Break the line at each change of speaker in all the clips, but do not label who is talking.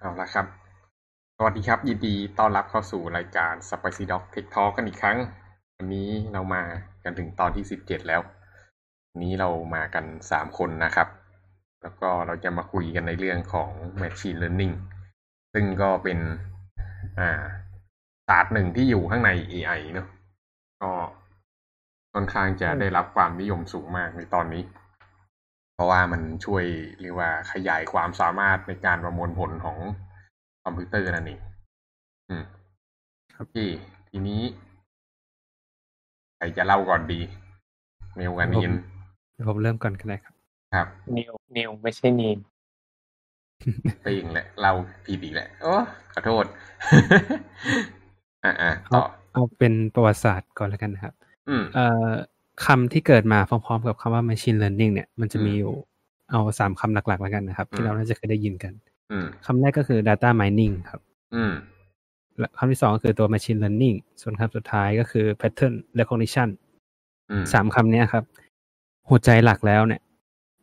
เอาละครับ สวัสดีครับ ยินดีต้อนรับเข้าสู่รายการ Spicy Dog Tech Talk กันอีกครั้ง วันนี้เรามากันถึงตอนที่สิบเจ็ดแล้ว วันนี้เรามากันสามคนนะครับ แล้วก็เราจะมาคุยกันในเรื่องของ Machine Learning ซึ่งก็เป็น อ่าศาสตร์หนึ่งที่อยู่ข้างใน AI เนอะก็ค่อนข้างจะได้รับความนิยมสูงมากในตอนนี้ เพราะว่ามันช่วยเรียกว่าขยายความสามารถในการประมวลผลของคอมพิวเตอร์นั่นเองอืม
ครับ
พี่ทีนี้ใครจะเล่าก่อนดี เมลกันนิน
เดี๋ยวผมเริ่มก่อนก็ได้ครับ
ครับ
นิวนิวไม่ใช่นีน
ไปเองแหละเล่าผิดอีกแหละโอ้ขอโทษ อ่าอ่า
เอา
ต่อ
เอาเป็นประวัติศาสตร์ก่อนแล้วกันนะครับ
อืม
เอ่อ คำที่เกิดมาพร้อมๆ กับคำว่า machine learning เนี่ยมันจะ
อืม
มีอยู่เอาสามคำหลักๆ แล้วกันนะครับ
อื
ที่
ม
เราน่าจะเคยได้ยินกัน
อืม
คำแรกก็คือ data mining ครับ
อืม
และคำที่สองก็คือตัว machine learning ส่วนคำสุดท้ายก็คือ pattern recognition
อืม
สามคำเนี้ยครับ หัวใจหลักแล้วเนี่ย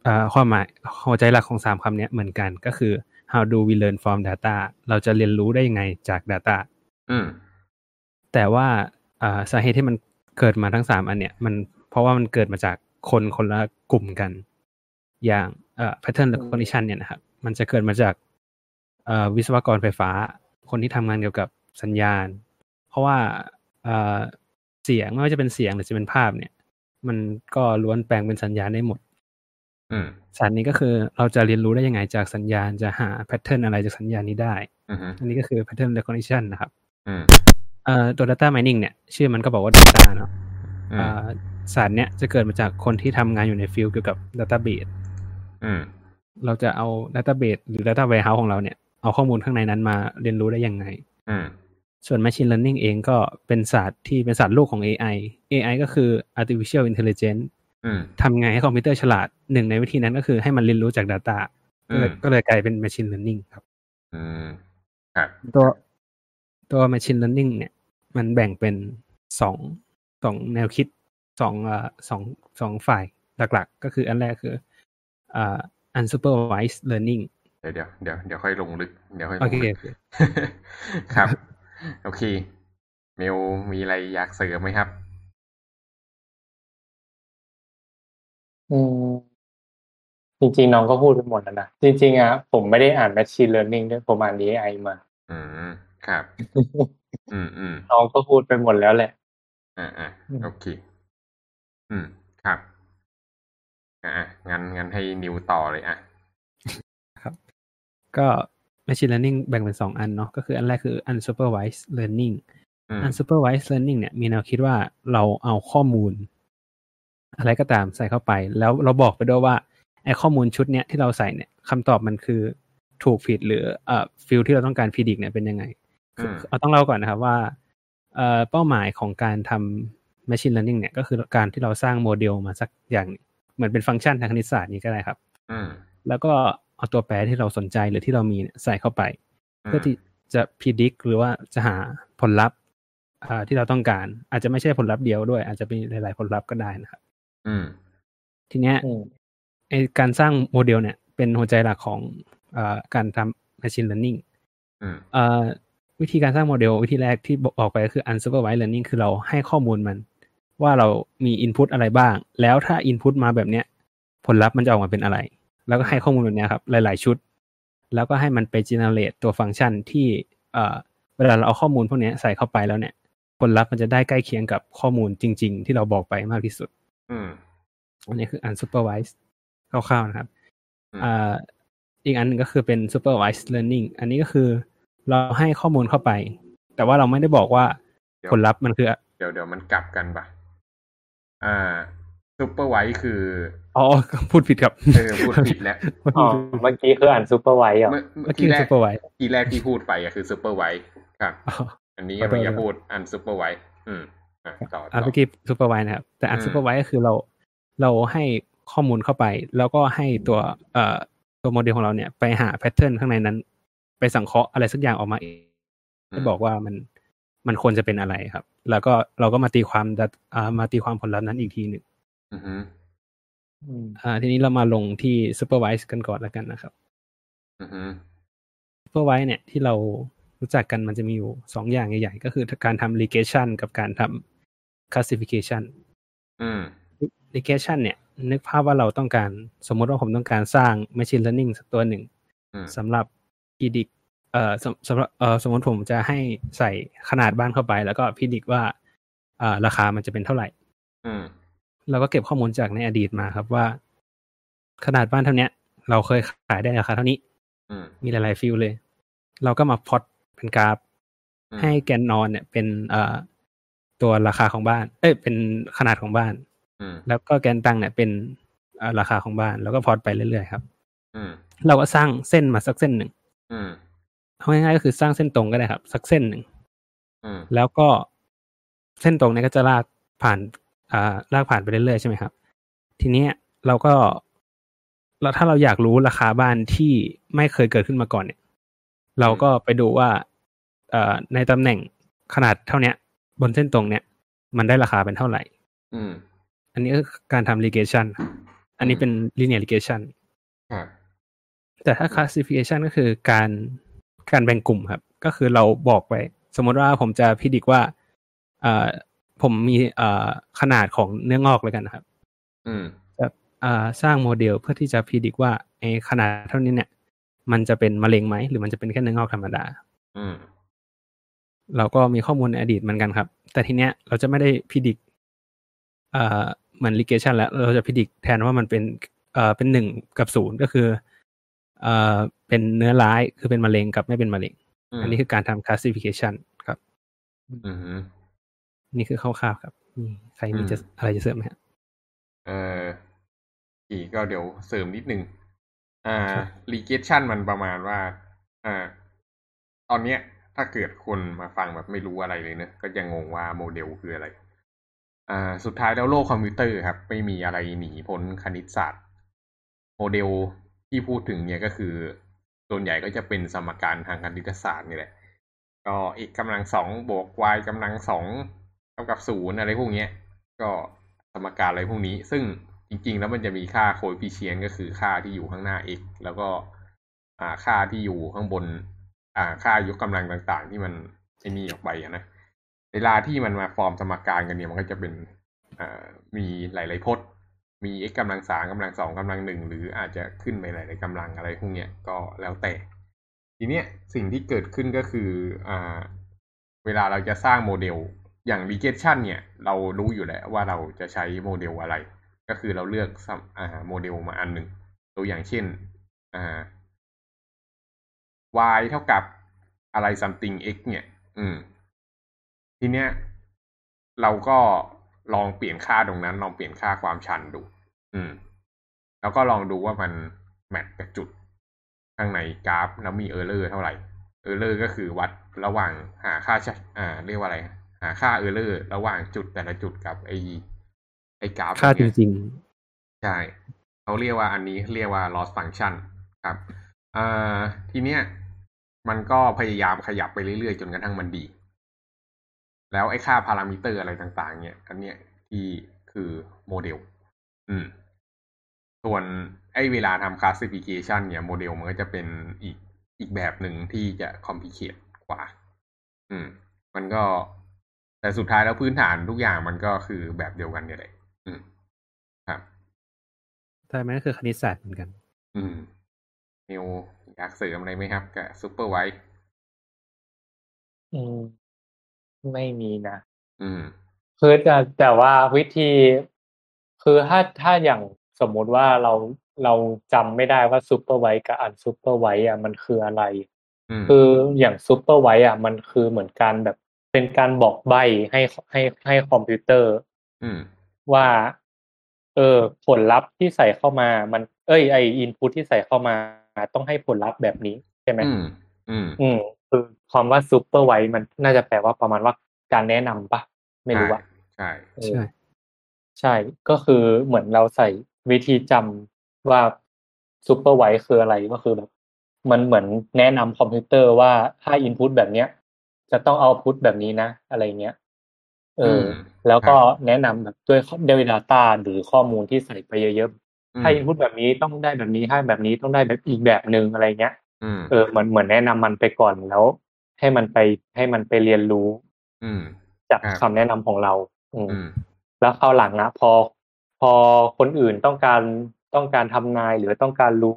เอ่อความหมายหัวใจหลักของสามคำเนี้ยเหมือนกันก็คือ how do we learn from data เราจะเรียนรู้ได้ยังไงจาก data
อืม
แต่ว่าอ่าสาเหตุที่มันเกิดมาทั้งสามอันเนี่ยมัน เพราะว่ามันเกิดมาจากคนคนละกลุ่มกัน อย่างเอ่อ pattern recognition เนี่ยนะครับ มันจะเกิดมาจากเอ่อวิศวกรไฟฟ้า คนที่ทำงานเกี่ยวกับสัญญาณ เพราะว่าเอ่อเสียงไม่ว่าจะเป็นเสียงหรือจะเป็นภาพเนี่ย มันก็ล้วนแปลงเป็นสัญญาณได้หมด
อืม
สารนี้ก็คือเราจะเรียนรู้ได้ยังไงจากสัญญาณจะหาแพทเทิร์นอะไรจากสัญญาณนี้ได้
อืม
อันนี้ก็คือ pattern recognition นะครับ
อืม
เอ่อตัว data mining เนี่ย ชื่อมันก็บอกว่า data เนาะ
อืม
อ่า ศาสตร์เนี้ยจะเกิดมาจากคนที่ทำงานอยู่ใน field เกี่ยวกับ database
อืม
เราจะเอา database หรือ data warehouse ของเราเนี่ย เอาข้อมูลข้างในนั้นมาเรียนรู้ได้ยังไง
อืม
ส่วน machine learning เองก็เป็นศาสตร์ที่เป็นศาสตร์ลูกของ AI AI ก็คือ artificial intelligence
อืม
ทำไงให้คอมพิวเตอร์ฉลาดหนึ่งในวิธีนั้นก็คือให้มันเรียนรู้จาก Data ก็เลย
อืม
ก็เลยกลายเป็น Machine Learning ครับ
อืมครับ
ตัวตัว Machine Learning เนี่ย มันแบ่งเป็นสองสองแนวคิด สองอ่าสองสองฝ่ายหลักๆ ก็คืออันแรกคืออ่า unsupervised learning
เดี๋ยวเดี๋ยวเดี๋ยวเดี๋ยวค่อยลงลึกเดี๋ยวค่อยล
โองเค
ลึกครับ โอเค เมลมีอะไรอยากเสริมไหมครับ
อืมจริงๆน้องก็พูดไปหมดแล้วนะ จริง ๆอะผมไม่ได้อ่าน Machine Learning ด้วยผมอ่าน AI มา
อืมครับ อืมอืม
น้องก็พูดไปหมดแล้วแหละ
อ่าอ่า
อืม
โอเค อืม ครับ อ่าอะงั้นงั้นให้นิวต่อเลยอะ
ก็ Machine Learning แบ่งเป็นสองอันเนาะก็คืออันแรกคือ unsupervised learning
อืม
unsupervised learning เนี่ยมีแนวคิดว่าเราเอาข้อมูล อะไรก็ตามใส่เข้าไป แล้วเราบอกไปด้วยว่าไอ้ข้อมูลชุดเนี้ยที่เราใส่เนี่ยคำตอบมันคือถูกผิดหรือเอ่อ field ที่เราต้องการ predict เนี่ยเป็นยังไงคือ
อืม
เอาต้องเล่าก่อนนะครับว่าเอ่อเป้าหมายของการทำ machine learning เนี่ยก็คือการที่เราสร้างโมเดลมาสักอย่างหนึ่งเหมือนเป็นฟังก์ชันทางคณิตศาสตร์นี้ก็ได้ครับ
อืม
แล้วก็เอาตัวแปรที่เราสนใจหรือที่เรามีเนี่ยใส่เข้าไป
อืม
เพื่อที่จะพิจิกหรือว่าจะหาผลลัพธ์อ่าที่เราต้องการ อาจจะไม่ใช่ผลลัพธ์เดียวด้วย อาจจะเป็นหลาย ๆ ผลลัพธ์ก็ได้นะครับ
อืม
ทีเนี้ย
อืม
ไอการสร้างโมเดลเนี่ย เป็นหัวใจหลักของอาการทำ machine learning
อืม
อ่าวิธีการสร้างโมเดลวิธีแรกที่บอกไปก็คือ unsupervised learning คือเราให้ข้อมูลมัน ว่าเรามี input อะไรบ้าง แล้วถ้า input มาแบบเนี้ย ผลลัพธ์มันจะออกมาเป็นอะไร แล้วก็ให้ข้อมูลแบบเนี้ยครับ หลาย ๆ ชุด แล้วก็ให้มันไป generate ตัวฟังก์ชันที่เอ่อเวลาเราเอาข้อมูลพวกเนี้ยใส่เข้าไปแล้วเนี่ย ผลลัพธ์มันจะได้ใกล้เคียงกับข้อมูลจริง ๆ ที่เราบอกไปมากที่สุด
อืม
อันนี้คือ unsupervised คร่าวๆนะครับ
อืม
อ่าอีกอันหนึงก็คือเป็น supervised learning อันนี้ก็คือเราให้ข้อมูลเข้าไป แต่ว่าเราไม่ได้บอกว่า
เดี๋ยว
ผลลัพธ์มันคือ
เดี๋ยวเดี๋ยวมันกลับกันปะ อ่า supervised คือ
อ๋อ พูดผิดครับ
เออ พูดผิดแล้ว
พูด
อ๋อ
ผิด
เมื่อกี้คือ unsupervised เหรอ
เมื่อ
เมื่
เมื่
อ
อ
กี้
กี้แรก
supervised
ทีแรกที่พูดไปอะคือซูเปอร์ไวท์ครับ
อ๋อ
อันนี้
ขอโทษ
มันจะ
ครับ
พูดอันซูเปอร์ไวท์อืมอะต่อ
อ่า
ต่อ
เมื่อกี้ supervised นะครับ แต่อัน
อืม
supervised ก็คือเรา เราให้ข้อมูลเข้าไป แล้วก็ให้ตัว เอ่อ ตัวโมเดลของเราเนี่ย ไปหา pattern ข้างในนั้น ไปสังเคราะห์อะไรสักอย่างออกมาเองให้บอกว่ามัน มันควรจะเป็นอะไรครับ แล้วก็เราก็มาตีความ dat- อ่ามาตีความผลลัพธ์นั้นอีกทีหนึ่ง
อือฮึ
อืม
อ่า ทีนี้เรามาลงที่ supervise กันก่อนแล้วกันนะครับ
อือฮึ
supervise เนี่ย ที่เรารู้จักกันมันจะมีอยู่สองอย่างใหญ่ๆ ก็คือการทำ regression กับการทำ classification
อืม
regression เนี่ย นึกภาพว่าเราต้องการสมมติว่าผมต้องการสร้าง machine learning สักตัวหนึ่ง
อืม
สำหรับ predict เอ่อสำสำหรับเอ่อสมมติผมจะให้ใส่ขนาดบ้านเข้าไป แล้วก็ predict ว่าอ่าราคามันจะเป็นเท่าไหร่
อืม
เราก็เก็บข้อมูลจากในอดีตมาครับว่า ขนาดบ้านเท่าเนี้ย เราเคยขายได้ราคาเท่านี้
อืม
มีหลายๆฟิลเลย เราก็มาพล็อตเป็นกราฟ
อืม
ให้แกนนอนเนี่ย เป็นเอ่อตัวราคาของบ้าน เอ้ยเป็นขนาดของบ้าน
อืม
แล้วก็แกนตั้งเนี่ยเป็นเอ่อราคาของบ้าน แล้วก็พล็อตไปเรื่อยๆครับ
อืม
เราก็สร้างเส้นมาสักเส้นหนึ่ง
อืม
เอาง่ายๆก็คือสร้างเส้นตรงก็ได้ครับ สักเส้นหนึ่ง
อืม
แล้วก็เส้นตรงเนี้ก็จะลากผ่าน อ่า ลากผ่านไปเรื่อยๆใช่ไหมครับ ทีเนี้ยเราก็แล้วถ้าเราอยากรู้ราคาบ้านที่ไม่เคยเกิดขึ้นมาก่อนเนี่ย เราก็ไปดูว่าเอ่อในตำแหน่งขนาดเท่าเนี้ย บนเส้นตรงเนี้ยมันได้ราคาเป็นเท่าไหร่
อืม
อันนี้ก็คือการทำ regression ครับอันนี้เป็น linear regression
ครับ
แต่ถ้า classification ก็คือการ การแบ่งกลุ่มครับ ก็คือเราบอกไป สมมติว่าผมจะพิจิกว่าเอ่อผมมีเอ่อขนาดของเนื้องอกเลยกันนะครับ
อืม
จะอ่าสร้างโมเดลเพื่อที่จะพิจิกว่าไอ้ขนาดเท่านี้เนี่ย มันจะเป็นมะเร็งไหมหรือมันจะเป็นแค่เนื้องอกธรรมดา
อืม
เราก็มีข้อมูลในอดีตเหมือนกันครับ แต่ทีเนี้ยเราจะไม่ได้พิจิกเอ่อเหมือน regression แล้ว เราจะพิจิกแทนว่ามันเป็นเอ่อเป็นหนึ่งกับศูนย์ก็คือ เอ่อเป็นเนื้อร้ายคือเป็นมะเร็งกับไม่เป็นมะเร็ง
อืม
อันนี้คือการทำ classification ครับ
อืม
นี่คือคร่าวๆครับมีใครมีจะ
อืม
อะไรจะเสริมไหมครับ
เอ่ออีกก็เดี๋ยวเสริมนิดนึงอ่า
ครับ
regression มันประมาณว่า อ่า ตอนเนี้ย ถ้าเกิดคนมาฟังแบบไม่รู้อะไรเลยเนะก็จะงงว่าโมเดลคืออะไร อ่า สุดท้ายแล้วโลกคอมพิวเตอร์ครับ ไม่มีอะไรหนีพ้นคณิตศาสตร์ โมเดล ที่พูดถึงเนี่ยก็คือ ส่วนใหญ่ก็จะเป็นสมการทางคณิตศาสตร์นี่แหละ ก็ x กกำลังสองบวก y กำลังสองเท่ากับศูนย์อะไรพวกเนี้ย ก็สมการอะไรพวกนี้ ซึ่งจริง ๆ แล้วมันจะมีค่าโค e ฟิเชียนก็คือค่าที่อยู่ข้างหน้า x แล้วก็อ่าค่าที่อยู่ข้างบน อ่าค่ายกกำลังต่างๆ ที่มันไอ้นี่ออกไปนะเวลาที่มันมาฟอร์มสมการกันเนี่ยมันก็จะเป็นอ่ามีหลาย ๆพจน์ มี x กำลังสามกำลังสองกำลังหนึ่งหรืออาจจะขึ้นไปหลายๆกำลังอะไรพวกเนี้ยก็แล้วแต่ ทีเนี้ยสิ่งที่เกิดขึ้นก็คืออ่าเวลาเราจะสร้างโมเดลอย่าง regression เนี่ย เรารู้อยู่แล้วว่าเราจะใช้โมเดลอะไร ก็คือเราเลือกอ่าโมเดลมาอันหนึ่งตัวอย่างเช่นอ่า y เท่ากับอะไร something x เนี่ย อืม ทีเนี้ย เราก็ลองเปลี่ยนค่าตรงนั้น ลองเปลี่ยนค่าความชันดู อืม แล้วก็ลองดูว่ามัน match กับจุด ข้างในกราฟแล้วมี error เท่าไหร่ error ก็คือวัดระหว่างหาค่าชะอ่า เรียกว่าอะไร หาค่า error ระหว่างจุดแต่ละจุดกับไอไอกราฟ
ค่า
ต
จ
งเนี้ย
ริง
ใช่เขาเรียกว่าอันนี้เรียกว่า loss function ครับอ่าทีเนี้ยมันก็พยายามขยับไปเรื่อยๆ จนกระทั่งมันดี แล้วไอ้ค่าพารามิเตอร์อะไรต่าง ๆ เนี่ยอันเนี้ยที่คือโมเดล อืม ส่วนไอ้เวลาทำ classification เนี่ยโมเดลมันก็จะเป็นอีกอีกแบบหนึ่งที่จะ complicate กว่า อืม มันก็ แต่สุดท้ายแล้วพื้นฐานทุกอย่างมันก็คือแบบเดียวกันเนี่ยแหละอืม ครับ
ๆแต่มันก็คือคณิตศาสตร์เหมือนกัน
อืมนิวอยากเสริมอะไรไหมครับกับซูเปอร์ไวท์
อืม ไม่มีนะ
อืม
คือแต่แต่ว่าวิธี คือถ้าถ้าอย่าง สมมุติว่าเราเราจำไม่ได้ว่า supervised กับ unsupervised อะมันคืออะไร
อืม
คืออย่าง supervised อะมันคือเหมือนการแบบเป็นการบอกใบให้ให้ให้คอมพิวเตอร์
อืม
ว่า เออ ผลลัพธ์ที่ใส่เข้ามา มัน เอ้ยไอ input ที่ใส่เข้ามา ต้องให้ผลลัพธ์แบบนี้ใช่ไหม
อืม อืม
อืมคือความว่า supervised มันน่าจะแปลว่าประมาณว่าการแนะนำปะไม่รู้ว่า
ใช่
เออ
ใช่
ใช่ก็คือเหมือนเราใส่ วิธีจำว่า supervised คืออะไรก็คือแบบมันเหมือนแนะนำคอมพิวเตอร์ว่าถ้า input แบบเนี้ย จะต้อง output แบบนี้นะ อะไรเงี้ยเอออ
ม
แล้วก็
ครับ
แนะนำแบบด้วยด้วย Data หรือข้อมูลที่ใส่ไปเยอะ
อื
ๆ
ม
ถ้า input แบบนี้ต้องได้แบบนี้ถ้าแบบนี้ต้องได้แบบอีกแบบหนึ่งอะไรเงี้ย
อืม
เออเหมือนเหมือนแนะนำมันไปก่อนแล้ว ให้มันไปให้มันไปเรียนรู้
อืม
จาก
ครับ
คำแนะนำของเรา อืม
อืม
แล้วคราวหลังอะพอพ อคนอื่นต้องการต้องการทำนายหรือต้องการรู้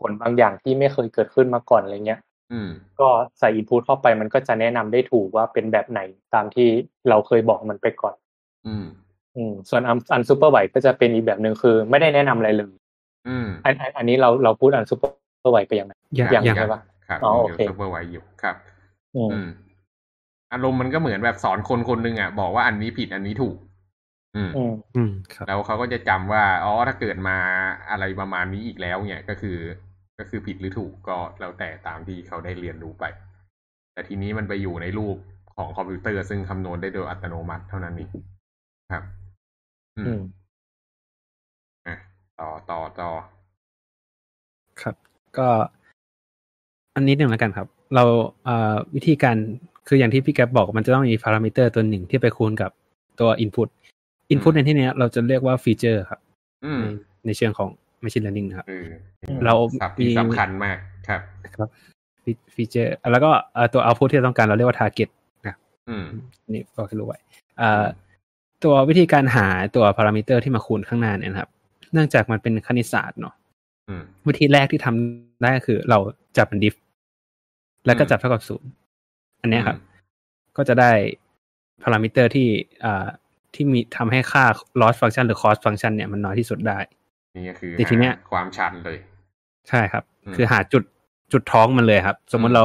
ผลบางอย่างที่ไม่เคยเกิดขึ้นมาก่อนอะไรเงี้ย
อืม
ก็ใส่อินพุตเข้าไปมันก็จะแนะนำได้ถูกว่าเป็นแบบไหนตามที่เราเคยบอกมันไปก่อน
อืม
อืม ส่วนอันอันซูเปอร์ไวก็จะเป็นอีกแบบหนึ่งคือ ไม่ได้แนะนำอะไรเลย
อืม
อันอันอันนี้เราเราพูด unsupervised ไปยังไง
อย่าง
อย่าง
อย่าง
ใช่ปะ
ครับ
อ๋อ
ยัง
โอ
อยู่
เค
supervisedอยู่ครับ
อืม
อืมอารมณ์มันก็เหมือนแบบสอนคนคนหนึ่งอะบอกว่าอันนี้ผิดอันนี้ถูก อืม
อืม
อืมครับ
แล้วเขาก็จะจำว่าอ๋อถ้าเกิดมาอะไรประมาณนี้อีกแล้วเนี่ยก็คือ ก็คือผิดหรือถูกก็แล้วแต่ตามที่เขาได้เรียนรู้ไป แต่ทีนี้มันไปอยู่ในรูปของคอมพิวเตอร์ซึ่งคำนวณได้โดยอัตโนมัติเท่านั้นเองครับ อื
อื
ม
ม
อะต่อต่อต่อ
ครับ ก็อันนี้หนึ่งแล้วกันครับ เราเอ่อวิธีการคืออย่างที่พี่แก๊ปบอกมันจะต้องมีพารามิเตอร์ตัวหนึ่งที่ไปคูณกับตัว Input Input ในที่เนี้ยเราจะเรียกว่า feature ครับ
อืม
ในในเชิงของ Machine Learning นะครับ
เออ
เรา
ศัพท์ที่
มี
สำคัญมากครับ
ครับ feature แล้วก็เอ่อตัว output ที่เราต้องการเราเรียกว่า target นะ
อืม
นี่ก็ให้รู้ไว้เอ่อตัววิธีการหาตัวพารามิเตอร์ที่มาคูณข้างหน้าเนี่ยนะครับ เนื่องจากมันเป็นคณิตศาสตร์เนาะ
อืม
วิธีแรกที่ทำได้ก็คือเราจับเป็น diff แล้วก็
อืม
จับเท่ากับศูนย์อันเนี้ยครับ ก็จะได้พารามิเตอร์ที่อ่า ที่มีทำให้ค่า loss function หรือ cost function เนี่ยมันน้อยที่สุดได้
นี่ก็คือ
แต่ทีเนี้ย
หาความชันเลย
ใช่ครับ
อืม
คือหาจุดจุดท้องมันเลยครับ สมม
อื
ติ
ม
เรา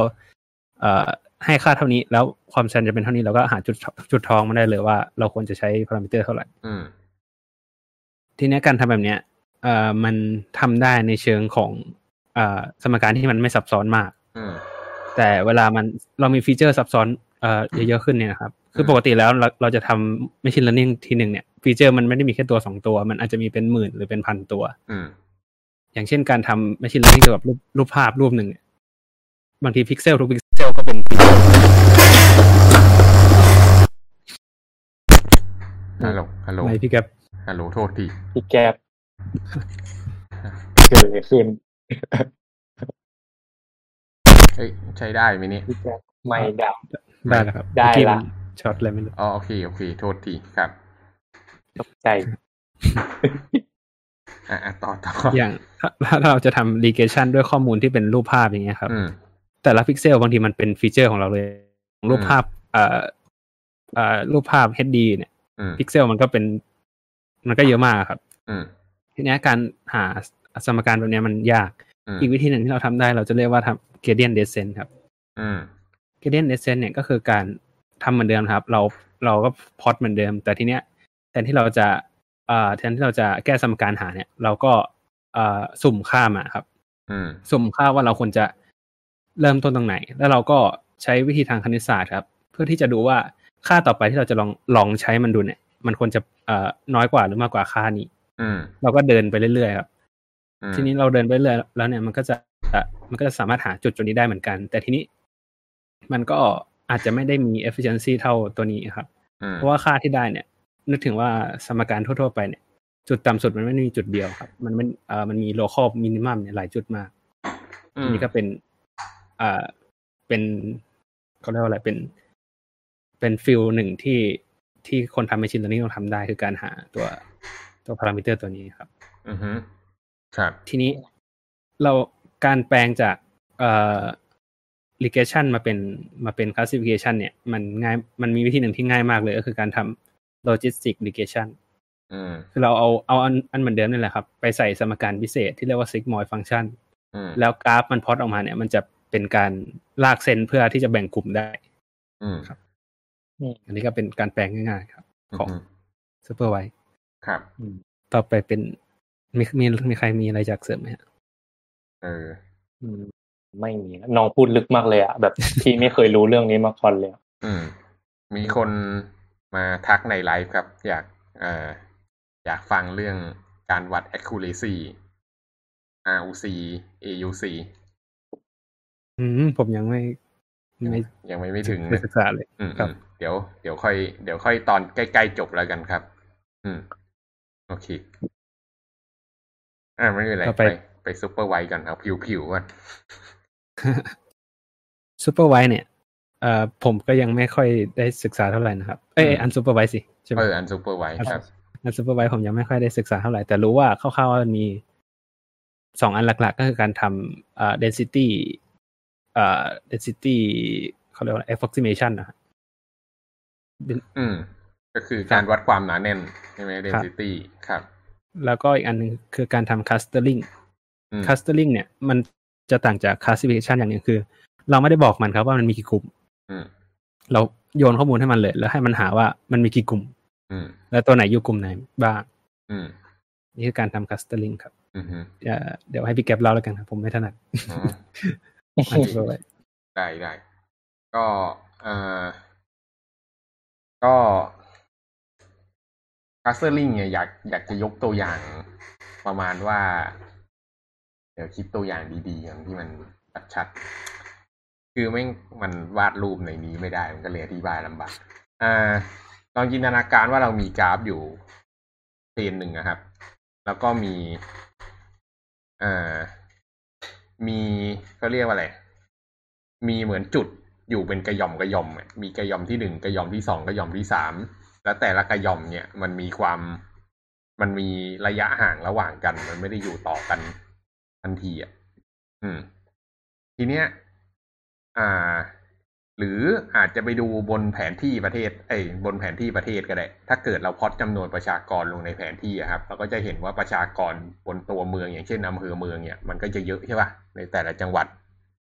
เอ่อให้ค่าเท่านี้แล้วความชันจะเป็นเท่านี้เราก็หาจุดจุดท้องมันได้เลยว่า เราควรจะใช้พารามิเตอร์เท่าไหร่
อืม
ทีเนี้ยการทำแบบเนี้ยเอ่อมันทำได้ในเชิงของเอ่อสมการที่มันไม่ซับซ้อนมาก
อืม
แต่เวลามันเรามี feature ซับซ้อนเอ่อเยอะๆขึ้นเนี่ยนะครับ คือปกติแล้วเราเราจะทำ machine learning ทีหนึ่งเนี่ย feature มันไม่ได้มีแค่ตัวสองตัว มันอาจจะมีเป็นหมื่นหรือเป็นพันตัว
อืม
อย่างเช่นการทำ machine learning เกี่ยวกับรูปรูปภาพรูปหนึ่งเนี่ยบางทีพิกเซลทุกพิกเซลก็เป็น feature
ฮัลโหลฮัลโหล
ไม่พี่แก๊ป
ฮัลโหลโทษที
พี่แก๊บเกิดอะไรขึ้น
เฮ้ยใช้ได้ไหมเนี่ย
พี่แก๊บไม่ดับ
ได้แล้วครับ
ได้
เมื่อกี้
ละ
มัน ช็อตอะไรไม่รู้
อ๋อโอเคโอเค โทษทีครับ
ตกใจ
อะอะต่อต่อ
อย่างถ้าถ้าเราจะทำ regression ด้วยข้อมูลที่เป็นรูปภาพอย่างเงี้ยครับ
อืม
แต่ละพิกเซลบางทีมันเป็น feature ของเราเลย รูปภาพเอ่อเอ่อรูปภาพ HD เนี่ย
อืม
พิกเซลมันก็เป็น มันก็เยอะมากครับ
อืม
ทีเนี้ยการหาสมการแบบเนี้ยมันยาก
อืม
อีกวิธีหนึ่งที่เราทำได้เราจะเรียกว่าทำ gradient descent ครับ
อืม
gradient descent เนี่ยก็คือการ ทำเหมือนเดิมครับ เราเราก็พอตเหมือนเดิม แต่ทีเนี้ยแทนที่เราจะเอ่อแทนที่เราจะแก้สมการหาเนี่ย เราก็เอ่อสุ่มค่ามาครับ
อืม
สุ่มค่าว่าเราควรจะเริ่มต้นตรงไหน แล้วเราก็ใช้วิธีทางคณิตศาสตร์ครับ เพื่อที่จะดูว่าค่าต่อไปที่เราจะลองลองใช้มันดูเนี่ย มันควรจะเอ่อน้อยกว่าหรือมากกว่าค่านี้
อืม
เราก็เดินไปเรื่อยๆครับ
อืม
ทีนี้เราเดินไปเรื่อยแล้วเนี่ยมันก็จะมันก็จะสามารถหาจุดจุดนี้ได้เหมือนกัน แต่ทีนี้มันก็ อาจจะไม่ได้มี efficiency เท่าตัวนี้ครับ
อืม
เพราะว่าค่าที่ได้เนี่ย นึกถึงว่าสมการทั่ว ๆ ไปเนี่ย จุดต่ำสุดมันไม่ได้มีจุดเดียวครับ มันมันเอ่อมันมี local minimum เนี่ยหลายจุดมาก
อื
ที
ม
นี้ก็เป็นอ่าเป็นเขาเรียกว่าอะไรเป็น เป็นฟิลหนึ่งที่ที่คนทำ machine learning ต้องทำได้คือการหาตัวตัวพารามิเตอร์ตัวนี้ครับ
อือฮึครับ
ทีนี้เราการแปลงจากเอ่อ regression มาเป็นมาเป็น classification เนี่ยมันง่ายมันมีวิธีหนึ่งที่ง่ายมากเลยก็คือการทำ logistic regression
อืม
คือเราเอาเอาอันอันเหมือนเดิมนี่แหละครับ ไปใส่สมการพิเศษที่เรียกว่า sigmoid function
อืม
แล้วกราฟมันพอตออกมาเนี่ย มันจะเป็นการลากเส้นเพื่อที่จะแบ่งกลุ่มได้
อืม
ครับอันนี้ก็เป็นการแปลงง่ายๆครับ ของ
อืม
supervised
ครับ
ต่อไปเป็นมีมีมีใครมีอะไรอยากเสริมไหมฮะ
เออ
อืม ไม่มีนะน้องพูดลึกมากเลยอะแบบพี่ไม่เคยรู้เรื่องนี้มาก่อนเลยอะ
อืม มีคนมาทักในไลฟ์ครับ อยากเอ่ออยากฟังเรื่องการวัด accuracy ROC AUC
อืมผมยังไม่ไม่
ยังไม่ไม่ถึง
ไม่
นะ
ศึกษาเลย
อืม
ครับ
อืมเดี๋ยวเดี๋ยวค่อยเดี๋ยวค่อยตอนใกล้ๆจบแล้วกันครับ อืม โอเค อ่าไม่เป็นไร
ต่อ
ไป
ไป
ไป supervised ก่อนเอาผิวผิวๆก่อน
ซูเปอร์ไวเนี่ยเอ่อผมก็ยังไม่ค่อยได้ศึกษาเท่าไหร่นะครับ เอ้ย unsupervised สิใช่ไหม
เออ unsupervised ครับ
unsupervised ผมยังไม่ค่อยได้ศึกษาเท่าไหร่ แต่รู้ว่าคร่าวๆว่ามันมีสองอันหลักๆ ก็คือการทำเอ่อ density เอ่อ density เขาเรียกว่า approximation นะครับ
อืม ก็คือการวัดความหนาแน่นใช่ไหม density ครับ
แล้วก็อีกอันหนึงคือการทำ clustering
อืม
clustering เนี่ย มัน จะต่างจาก classification อย่างหนึงคือ เราไม่ได้บอกมันครับว่ามันมีกี่กลุ่ม
อืม
เราโยนข้อมูลให้มันเลย แล้วให้มันหาว่ามันมีกี่กลุ่ม
อืม
แล้วตัวไหนอยู่กลุ่มไหนบ้าง
อืม
นี่คือการทำ clustering ครับ
อืมฮึ
เอ่อเดี๋ยวให้พี่แก๊ปเล่าแล้วกันครับผมไม่ถนัด
อ๋อ
อันนี้ก็ไว้
ได้ได้ก็เอ่อก็ clustering เนี่ยอยากอยากจะยกตัวอย่างประมาณว่าเดี๋ยวคิดตัวอย่างดีๆอย่างที่มันชัดๆคือไม่งมันวาดรูปในนี้ไม่ได้มันก็เลยอธิบายลำบากอ่าลองจินตนาการว่าเรามีกราฟอยู่เพนหนึ่งนะครับ แล้วก็มีอ่ามีเขาเรียกว่าอะไร มีเหมือนจุดอยู่เป็นกระยอมกระยอมมีกระยอมที่หนึ่งกระยอมที่สองกระยอมที่สามแล้วแต่ละกระยอมเนี่ยมันมีความมันมีระยะห่างระหว่างกัน มันไม่ได้อยู่ต่อกัน ทันทีอะอืม ทีเนี้ย อ่า หรืออาจจะไปดูบนแผนที่ประเทศเอ้บนแผนที่ประเทศก็ได้ ถ้าเกิดเราพอตจำนวนประชากรลงในแผนที่อะครับเราก็จะเห็นว่าประชากรบนตัวเมืองอย่างเช่นอำเภอเมืองเนี่ยมันก็จะเยอะใช่ป่ะในแต่ละจังหวัด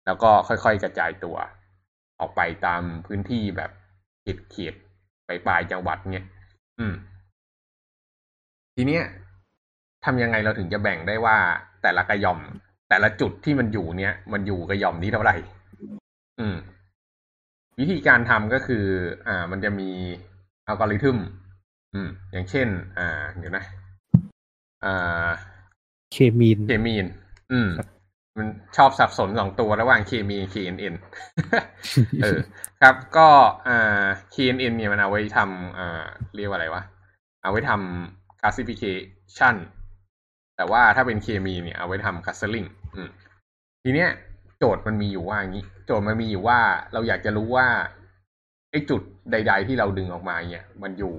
แล้วก็ค่อยๆกระจายตัว ออกไปตามพื้นที่แบบเขตเขตไปปลายจังหวัดเนี่ยอืม ทีเนี้ยทำยังไงเราถึงจะแบ่งได้ว่า แต่ละกระหย่อม แต่ละจุดที่มันอยู่เนี่ยมันอยู่กระหย่อมนี้เท่าไหร่ อืม วิธีการทำก็คือ อ่า มันจะมีอัลกอริทึมอืม อย่างเช่น อ่า เดี๋ยวนะ อ่า
เคมีน
เคมีน อืม มันชอบสับสนสองตัวระหว่างเคมี KNN เออ ครับ ก็อ่า KNN เนี่ยมันเอาไว้ทำอ่า เรียกว่าอะไรวะ เอาไว้ทำ classification แต่ว่าถ้าเป็นเคมีเนี่ยเอาไว้ทำ clustering อืมทีเนี้ยโจทย์มันมีอยู่ว่าอย่างนี้ โจทย์มันมีอยู่ว่าเราอยากจะรู้ว่าไอ้จุดใด ๆ ที่เราดึงออกมาเนี่ย มันอยู่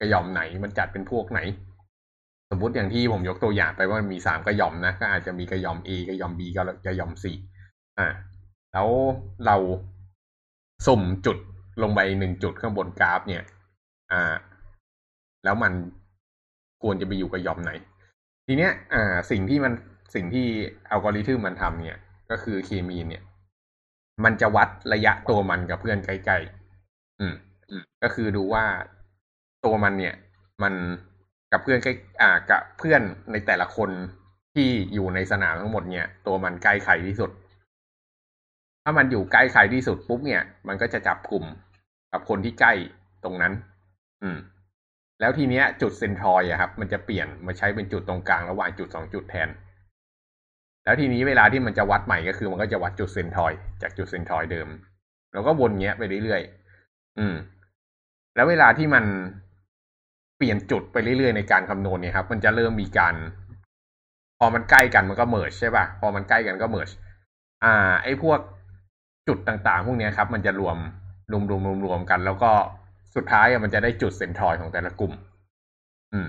กระย่อมไหนมันจัดเป็นพวกไหน สมมติอย่างที่ผมยกตัวอย่างไปว่ามันมีสามกระย่อมนะก็อาจจะมีกระย่อม A กระย่อม B กับกระย่อม C อ่า แล้วเราสุ่มจุดลงไปหนึ่งจุดข้างบนกราฟ เนี่ย อ่า แล้วมันควรจะไปอยู่กระย่อมไหน ทีเนี้ยอ่าสิ่งที่มันสิ่งที่อัลกอริทึมมันทำเนี่ย ก็คือเคมีเนี่ย มันจะวัดระยะตัวมันกับเพื่อนใกล้ๆอืมอืมก็คือดูว่าตัวมันเนี่ย มันกับเพื่อนใกล้อ่า กับเพื่อนในแต่ละคนที่อยู่ในสนามทั้งหมดเนี่ย ตัวมันใกล้ใครที่สุด ถ้ามันอยู่ใกล้ใครที่สุดปุ๊บเนี่ย มันก็จะจับกลุ่มกับคนที่ใกล้ตรงนั้น อืม แล้วทีเนี้ยจุดเซนทรอยอะครับ มันจะเปลี่ยนมาใช้เป็นจุดตรงกลางระหว่างจุดสองจุดแทน แล้วทีนี้เวลาที่มันจะวัดใหม่ก็คือ มันก็จะวัดจุดเซนทรอยจากจุดเซนทรอยเดิม แล้วก็วนเงี้ยไปเรื่อยๆอืม แล้วเวลาที่มันเปลี่ยนจุดไปเรื่อยๆในการคำนวณเนี่ยครับ มันจะเริ่มมีการ พอมันใกล้กันมันก็ merge ใช่ป่ะพอมันใกล้กันก็ merge อ่า ไอ้พวกจุดต่างๆ พวกนี้ครับ มันจะรวมรวมรวมรวมรวมกัน แล้วก็ สุดท้ายมันจะได้จุด centroid ของแต่ละกลุ่ม อืม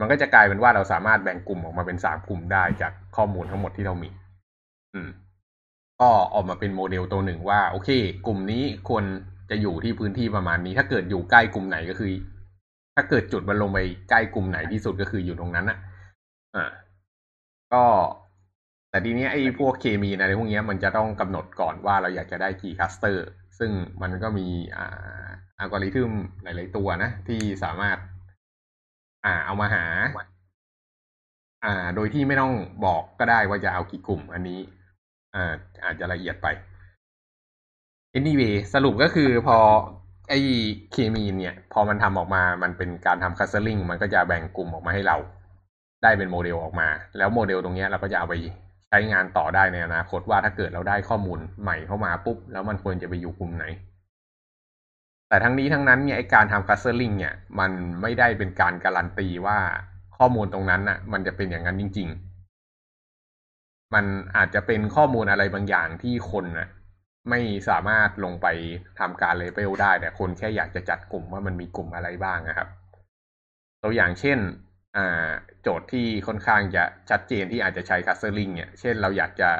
มันก็จะกลายเป็นว่าเราสามารถแบ่งกลุ่มออกมาเป็นสามกลุ่มได้จากข้อมูลทั้งหมดที่เรามี อืม ก็ออกมาเป็นโมเดลตัวหนึ่งว่า โอเค กลุ่มนี้ควรจะอยู่ที่พื้นที่ประมาณนี้ ถ้าเกิดอยู่ใกล้กลุ่มไหนก็คือ ถ้าเกิดจุดมันลงไปใกล้กลุ่มไหนที่สุดก็คืออยู่ตรงนั้นอะอ่า ก็แต่ทีนี้ไอ้พวกเคมีอะไรพวกเนี้ยมันจะต้องกำหนดก่อนว่าเราอยากจะได้กี่คลัสเตอร์ ซึ่งมันก็มีอัลกอริทึมหลาย ๆ ตัวนะ ที่สามารถ อ่าเอามาหา อ่า โดยที่ไม่ต้องบอกก็ได้ว่าจะเอากี่กลุ่ม อันนี้ อ่า อาจจะละเอียดไป anyway สรุปก็คือพอไอ้ K-means เนี่ย พอมันทำออกมา มันเป็นการทำ clustering มันก็จะแบ่งกลุ่มออกมาให้เรา ได้เป็นโมเดลออกมา แล้วโมเดลตรงนี้เราก็จะเอาไป ใช้งานต่อได้ในอนาคตว่าถ้าเกิดเราได้ข้อมูลใหม่เข้ามาปุ๊บ แล้วมันควรจะไปอยู่กลุ่มไหน แต่ทั้งนี้ทั้งนั้นเนี่ยไอ้การทำ clustering เนี่ยมันไม่ได้เป็นการการันตีว่าข้อมูลตรงนั้นน่ะ มันจะเป็นอย่างนั้นจริงมันอาจจะเป็นข้อมูลอะไรบางอย่างที่คนนะไม่สามารถลงไปทำการเลเวลได้ แต่คนแค่อยากจะจัดกลุ่มว่ามันมีกลุ่มอะไรบ้างนะครับ ตัวอย่างเช่น โจทย์ที่ค่อนข้างจะชัดเจนที่อาจจะใช้ clustering เนี่ย เช่นเราอยากจะ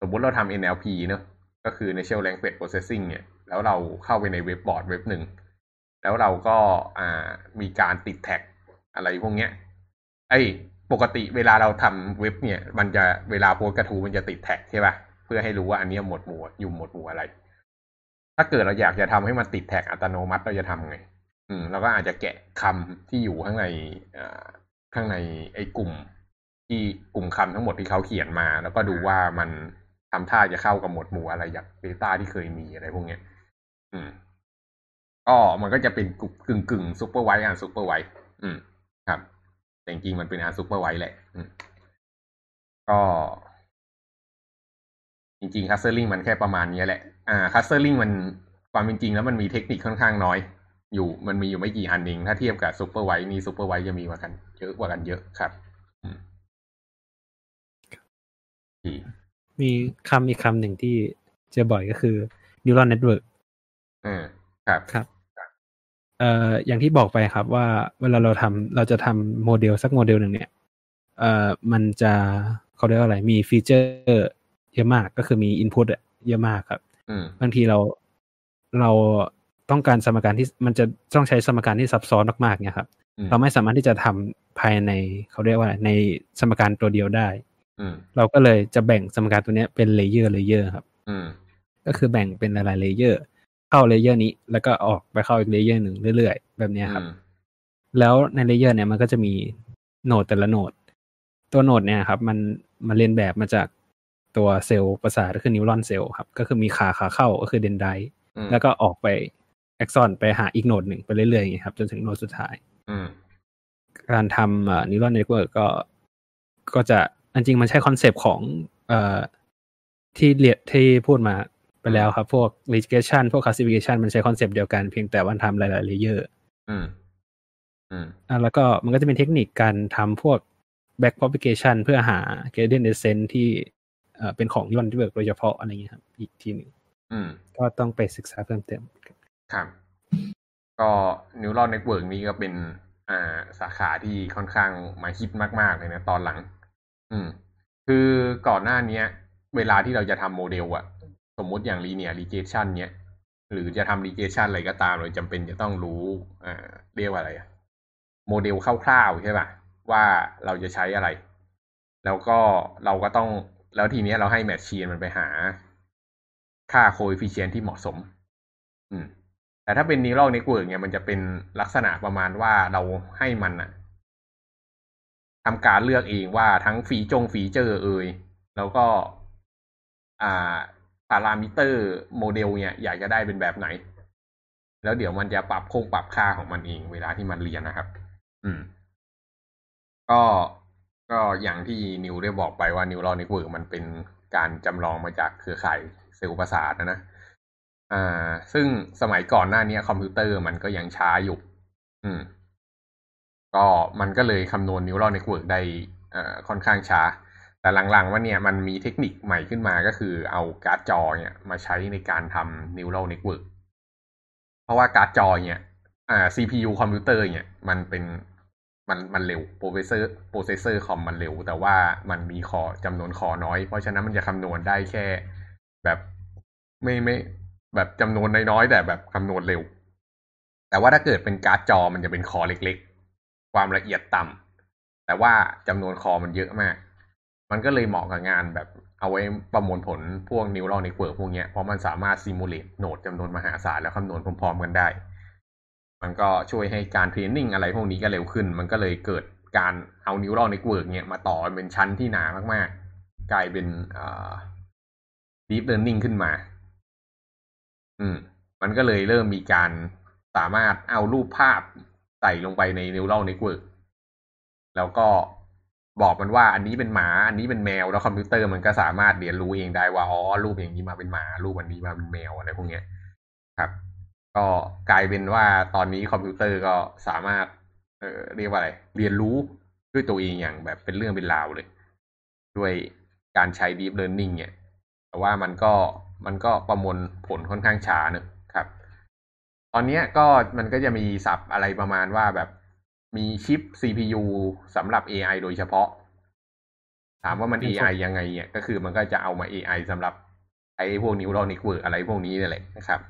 สมมติเราทำ NLP เนอะก็คือ Natural Language Processing เนี่ย แล้วเราเข้าไปในเว็บบอร์ดเว็บหนึ่ง แล้วเราก็อ่ามีการติดแท็กอะไรพวกเนี้ย ไอ้ปกติเวลาเราทำเว็บเนี่ย มันจะเวลาโพสกระทู้มันจะติดแท็กใช่ป่ะ เพื่อให้รู้ว่าอันนี้หมวดหมู่อยู่หมวดหมู่อะไร ถ้าเกิดเราอยากจะทำให้มันติดแท็กอัตโนมัติเราจะทำไง อืมเราก็อาจจะแกะคำที่อยู่ข้างในอ่าข้างในไอ้กลุ่ม ที่กลุ่มคำทั้งหมดที่เขาเขียนมา แล้วก็ดูว่ามันทำท่าจะเข้ากับหมวดหมู่อะไรจาก Data ที่เคยมีอะไรพวกเนี้ย อืม ก็มันก็จะเป็นกึ่งกึ่ง supervised unsupervised อืม ครับ แต่จริงมันเป็น unsupervised แหละ อืม ก็ จริงๆ clustering มันแค่ประมาณนี้แหละ อ่า clustering มันความเป็นจริงแล้วมันมีเทคนิคค่อนข้างน้อย อยู่มันมีอยู่ไม่กี่อันเองถ้าเทียบกับ supervised นี่ supervised จะมีกว่ากันเยอะกว่ากันเยอะครับอืม
มีคำอีกคำหนึ่งที่เจอบ่อยก็คือ neural network
อืมครับ
ครับเอ่ออย่างที่บอกไปครับว่าเวลาเราทำเราจะทำโมเดลสักโมเดลหนึ่งเนี่ยเอ่อมันจะเขาเรียกว่าอะไร มี feature เยอะมากก็คือมี input เยอะมากครับ
อืม
บางทีเราเรา ต้องการสมการที่มันจะต้องใช้สมการที่ซับซ้อนมากๆเนี่ยครับ
อืม
เราไม่สามารถที่จะทำภายในเขาเรียกว่าอะไรในสมการตัวเดียวได้
อืม
เราก็เลยจะแบ่งสมการตัวเนี้ยเป็น layer layer ครับ
อืม
ก็คือแบ่งเป็นหลายๆ layer เข้า layer นี้ แล้วก็ออกไปเข้าอีก layer หนึ่งเรื่อยๆ แบบเนี้ยครับ
อืม
แล้วใน layer เนี่ยมันก็จะมี node แต่ละ node ตัว node เนี่ยครับ มันมันเลียนแบบมาจากตัวเซลล์ประสาทก็คือ neuron cell ครับ ก็คือมีขาขาเข้าก็คือ dendrite
อืม
แล้วก็ออกไป แอ็กซอนไปหาอีก node หนึ่งไปเรื่อยๆอย่างเงี้ยครับ จนถึง node สุดท้าย
อืม
การทำ neural network ก็ก็จะอันจริงมันใช้ concept ของเอ่อที่เรียนที่พูดมาไปแล้วครับ พวก regression พวก classification มันใช้ concept เดียวกันเพียงแต่ว่าทำหลายๆ layerอื
มอืม
อะแล้วก็มันก็จะเป็นเทคนิคการทำพวก back propagation เพื่อหา gradient descent ที่เอ่อเป็นของ neural network โดยเฉพาะอะไรเงี้ยครับ อีกทีหนึ่ง
อืม
ก็ต้องไปศึกษาเพิ่มเติม
ครับ ก็ neural network นี้ก็เป็นอ่าสาขาที่ค่อนข้างมาฮิตมาก ๆ เลยนะตอนหลัง อืม คือก่อนหน้าเนี้ย เวลาที่เราจะทำโมเดลอะสมมุติอย่าง linear regression เนี้ยหรือจะทำ regression อะไรก็ตามเราจำเป็นจะต้องรู้อ่าเรียกว่าอะไรอะโมเดลคร่าวๆใช่ป่ะว่าเราจะใช้อะไร แล้วก็เราก็ต้องแล้วทีเนี้ยเราให้ machine มันไปหา ค่า coefficient ที่เหมาะสม อืม แต่ถ้าเป็น neural network เนี่ยมันจะเป็นลักษณะประมาณว่าเราให้มันอะทำการเลือกเองว่าทั้งฟีจง feature เอ่ยแล้วก็ อ่าพารามิเตอร์โมเดลเนี่ยอยากจะได้เป็นแบบไหน แล้วเดี๋ยวมันจะปรับโครงปรับค่าของมันเอง เวลาที่มันเรียนนะครับ อืม ก็ก็อย่างที่นิวได้บอกไปว่า neural network มันเป็นการจำลองมาจากเครือข่ายเซลล์ประสาทนะนะ อ่า ซึ่งสมัยก่อนหน้านี้คอมพิวเตอร์มันก็ยังช้าอยู่ อืม ก็มันก็เลยคำนวณ neural network ได้อ่าค่อนข้างช้า แต่หลังๆว่าเนี่ยมันมีเทคนิคใหม่ขึ้นมาก็คือเอาการ์ดจอเนี่ย มาใช้ในการทำ neural network เพราะว่าการ์ดจอเนี่ยอ่า CPU คอมพิวเตอร์เนี่ย มันเป็นมันมันเร็ว processor processor คอมมันเร็ว แต่ว่ามันมีคอจำนวนคอน้อย เพราะฉะนั้นมันจะคำนวณได้แค่ แบบไม่ไม่ แบบจำนวนน้อยๆแต่แบบคำนวณเร็ว แต่ว่าถ้าเกิดเป็นการ์ดจอมันจะเป็นคอเล็กๆ ความละเอียดต่ำแต่ว่าจำนวนคอมันเยอะมาก มันก็เลยเหมาะกับงานแบบเอาไว้ประมวลผลพวก neural network พวกเนี้ยเพราะมันสามารถ simulate โหนดจำนวนมหาศาลแล้วคำนวณพร้อมๆกันได้ มันก็ช่วยให้การเทรนนิ่งอะไรพวกนี้ก็เร็วขึ้น มันก็เลยเกิดการเอา neural network เนี่ยมาต่อเป็นชั้นที่หนามากๆ กลายเป็นอ่า deep learning ขึ้นมา อืม มันก็เลยเริ่มมีการสามารถเอารูปภาพใส่ลงไปใน neural network แล้วก็บอกมันว่า อันนี้เป็นหมา อันนี้เป็นแมว แล้วคอมพิวเตอร์มันก็สามารถเรียนรู้เองได้ว่า อ๋อ รูปอย่างนี้มาเป็นหมา รูปอันนี้มาเป็นแมวอะไรพวกเนี้ย ครับ ก็กลายเป็นว่าตอนนี้คอมพิวเตอร์ก็สามารถ เอ่อ เรียกว่าอะไร เรียนรู้ด้วยตัวเองอย่างแบบเป็นเรื่องเป็นราวเลย ด้วยการใช้ deep learning เนี่ย แต่ว่ามันก็ มันก็ประมวลผลค่อนข้างช้านะครับ ตอนนี้ก็มันก็จะมีศัพท์อะไรประมาณว่าแบบมีชิป CPU สำหรับ AI โดยเฉพาะ ถามว่ามัน AI ยังไงเนี่ย ก็คือมันก็จะเอามา AI สำหรับไอ้พวก neural network อะไรพวกนี้นี่แหละนะครับ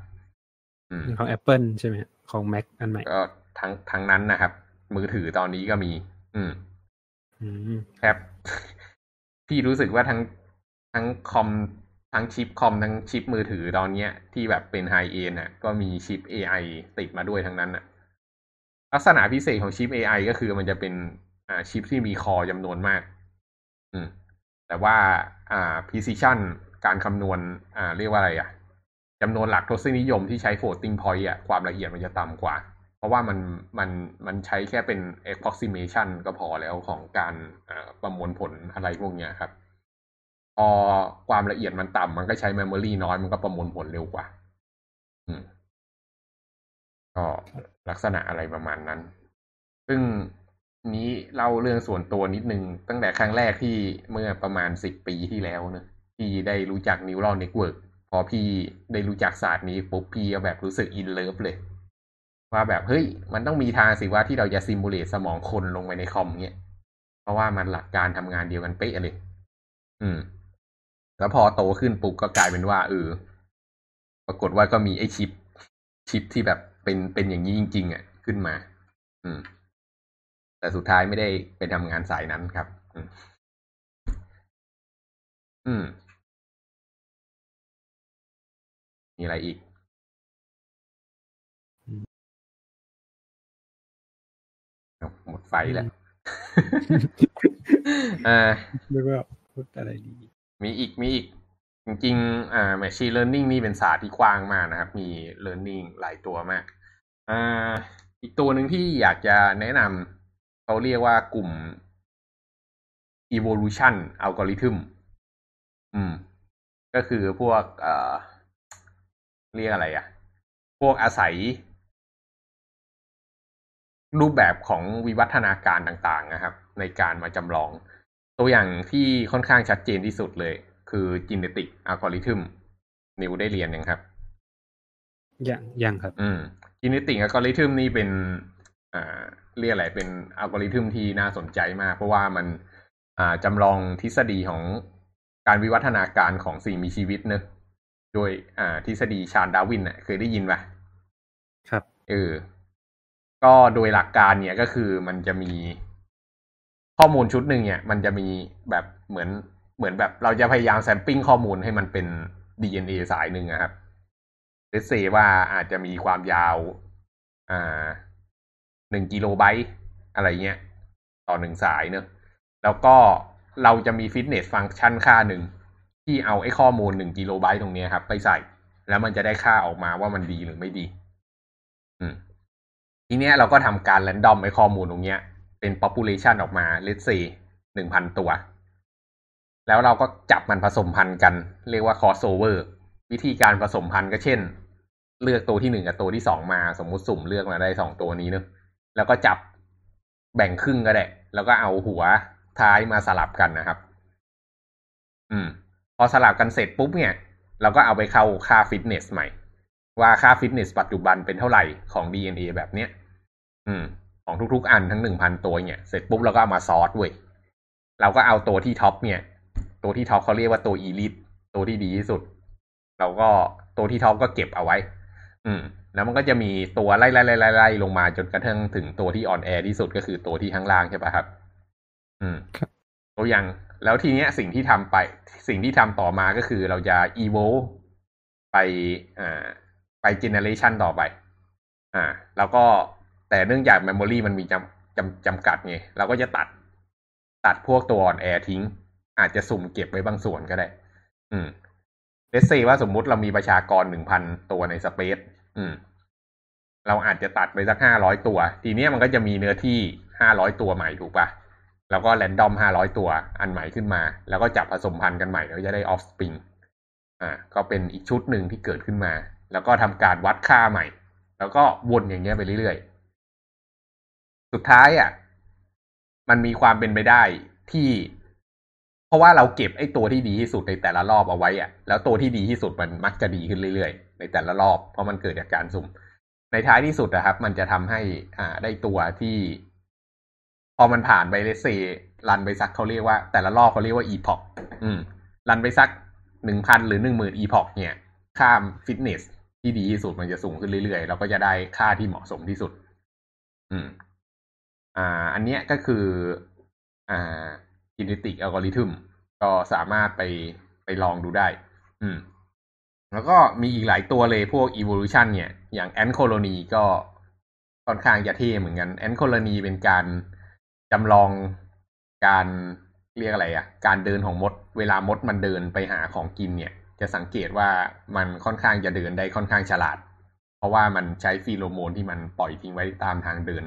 อืมของ Apple ใช่ไหมของ Mac อันใหม่
ก็ทั้งทั้งนั้นนะครับ มือถือตอนนี้ก็มี อืม
อืม
แทบพี่รู้สึกว่าทั้งทั้งคอม ทั้งชิปคอมทั้งชิปมือถือตอนเนี้ย ที่แบบเป็นไฮเอ็นอะ ก็มีชิป AI ติดมาด้วยทั้งนั้นอะ ลักษณะพิเศษของชิป AI ก็คือมันจะเป็นอ่าชิปที่มีคอจำนวนมาก อืม แต่ว่าอ่า precision การคำนวณอ่า เรียกว่าอะไรอะจำนวนหลักทศนิยมที่ใช้ floating point อะความละเอียดมันจะต่ำกว่า เพราะว่ามันมันมันใช้แค่เป็น approximation ก็พอแล้วของการประมวลผลอะไรพวกเนี้ยครับ พอความละเอียดมันต่ำมันก็ใช้ memory น้อยมันก็ประมวลผลเร็วกว่า อืมก็ลักษณะอะไรประมาณนั้น ซึ่งนี้เล่าเรื่องส่วนตัวนิดนึง ตั้งแต่ครั้งแรกที่เมื่อประมาณสิบปีที่แล้วเนอะที่ได้รู้จัก neural network พอพี่ได้รู้จักศาสตร์นี้ปุ๊บพี่ก็แบบรู้สึก in love เลย ว่าแบบเฮ้ย มันต้องมีทางสิว่าที่เราจะ simulate สมองคนลงไปในคอมเนี้ยเพราะว่ามันหลักการทำงานเดียวกันเป๊ะเลย อืม แล้วพอโตขึ้นปุ๊บก็กลายเป็นว่าเออปรากฏว่าก็มีไอ้ชิป ชิปที่แบบเป็นเป็นอย่างนี้จริง ๆ อะ ขึ้นมา อืม แต่สุดท้ายไม่ได้ไปทำงานสายนั้นครับ อืมอืมมีอะไรอีกหมดไฟแล้วอ่า
ไม่ว่าพูดอะไรดี
มีอีกมีอีก จริงๆอ่า machine learning นี่เป็นศาสตร์ที่กว้างมากนะครับ มี learning หลายตัวมากอ่าอีกตัวหนึ่งที่อยากจะแนะนำเขาเรียกว่ากลุ่ม evolution algorithm อืม ก็คือพวกเอ่อเรียกอะไรอะ่ะพวกอาศัย รูปแบบของวิวัฒนาการต่าง ๆ นะครับ ในการมาจำลอง ตัวอย่างที่ค่อนข้างชัดเจนที่สุดเลย คือ genetic algorithm นิวได้เรียนยังครับ
ยังยังครับ
อืม genetic algorithm นี่เป็น อ่า เรียกอะไรเป็นอัลกอริทึมที่น่าสนใจมาก เพราะว่ามัน อ่าจำลองทฤษฎีของการวิวัฒนาการของสิ่งมีชีวิตเนอะโดย อ่า ทฤษฎีชาร์ลส์ ดาร์วินน่ะ เคยได้ยินปะ
ครับ
เออ ก็โดยหลักการเนี่ยก็คือมันจะมี ข้อมูลชุดหนึ่งเนี่ย มันจะมีแบบเหมือนเหมือนแบบเราจะพยายามแซมปิ้งข้อมูลให้มันเป็น DNA สายหนึ่งนะครับเลสเซว่าอาจจะมีความยาวอ่าหนึ่งกิโลไบต์อะไรเงี้ย ต่อหนึ่งสายเนอะแล้วก็เราจะมีฟิตเนสฟังก์ชันค่าหนึ่ง ที่เอาไอ้ข้อมูลหนึ่งกิโลไบต์ตรงนี้ครับ ไปใส่ แล้วมันจะได้ค่าออกมาว่ามันดีหรือไม่ดี อืมทีเนี้ยเราก็ทำการแรนดอมไอ้ข้อมูลตรงเนี้ย เป็น population ออกมา let's say หนึ่งพันตัว แล้วเราก็จับมันผสมพันธุ์กัน เรียกว่า crossover วิธีการผสมพันธุ์ก็เช่น เลือกตัวที่หนึ่งกับตัวที่สองมา สมมุติสุ่มเลือกมาได้สองตัวนี้เนอะแล้วก็จับแบ่งครึ่งก็ได้ แล้วก็เอาหัวท้ายมาสลับกันนะครับ อืม พอสลับกันเสร็จปุ๊บเนี่ย เราก็เอาไปเข้าค่าฟิตเนสใหม่ ว่าค่าฟิตเนสปัจจุบันเป็นเท่าไหร่ของ DNA แบบเนี้ย อืม ของทุกๆ อันทั้งหนึ่งพันตัวเนี่ยเสร็จปุ๊บเราก็เอามา sort เว้ยเราก็เอาตัวที่ top เนี่ย ตัวที่ top เขาเรียกว่าตัว elite ตัวที่ดีที่สุด เราก็ตัวที่ top ก็เก็บเอาไว้ อืม แล้วมันก็จะมีตัวไล่ไล่ไล่ไล่ไล่ลงมาจนกระทั่งถึงตัวที่อ่อนแอที่สุดก็คือตัวที่ข้างล่างใช่ปะครับ อืม
ครับ
ตัวอย่างแล้วทีเนี้ยสิ่งที่ทำไป สิ่งที่ทำต่อมาก็คือเราจะ evolve ไปอ่าไป generation ต่อไป อ่า แล้วก็ แต่เนื่องจาก memory มันมีจำจำจำกัดไงเราก็จะตัดตัดพวกตัวอ่อนแอทิ้ง อาจจะสุ่มเก็บไว้บางส่วนก็ได้ อืมเลสเซว่าสมมุติเรามีประชากรหนึ่งพันตัวในสเปซอืม เราอาจจะตัดไปสักห้าร้อยตัว ทีเนี้ยมันก็จะมีเนื้อที่ห้าร้อยตัวใหม่ถูกปะแล้วก็แรนดอมห้าร้อยตัวอันใหม่ขึ้นมา แล้วก็จับผสมพันธุ์กันใหม่แล้วจะได้ออฟสปริงอ่า ก็เป็นอีกชุดหนึ่งที่เกิดขึ้นมา แล้วก็ทำการวัดค่าใหม่ แล้วก็วนอย่างเงี้ยไปเรื่อยๆ สุดท้ายอะ มันมีความเป็นไปได้ที่ เพราะว่าเราเก็บไอ้ตัวที่ดีที่สุดในแต่ละรอบเอาไว้อะ แล้วตัวที่ดีที่สุดมันมักจะดีขึ้นเรื่อยๆ ในแต่ละรอบ เพราะมันเกิดจากการสุ่ม ในท้ายที่สุดนะครับ มันจะทำให้ อ่า ได้ตัวที่ พอมันผ่านไปเลเซรันไปสักเขาเรียกว่า แต่ละรอบเขาเรียกว่า epoch อืม รันไปสักหนึ่งพันหรือหนึ่งหมื่น epoch เนี่ยค่ามฟิตเนสที่ดีที่สุดมันจะสูงขึ้นเรื่อยๆ เราก็จะได้ค่าที่เหมาะสมที่สุด อืม อ่าอันเนี้ยก็คืออ่า genetic algorithm ก็สามารถไปไปลองดูได้ อืม แล้วก็มีอีกหลายตัวเลยพวก evolution เนี่ย อย่าง ant colony ก็ค่อนข้างจะเท่เหมือนกัน ant colony เป็นการจำลองการเรียกอะไรอะการเดินของมด เวลามดมันเดินไปหาของกินเนี่ย จะสังเกตว่ามันค่อนข้างจะเดินได้ค่อนข้างฉลาด เพราะว่ามันใช้ฟีโรโมนที่มันปล่อยทิ้งไว้ตามทางเดิน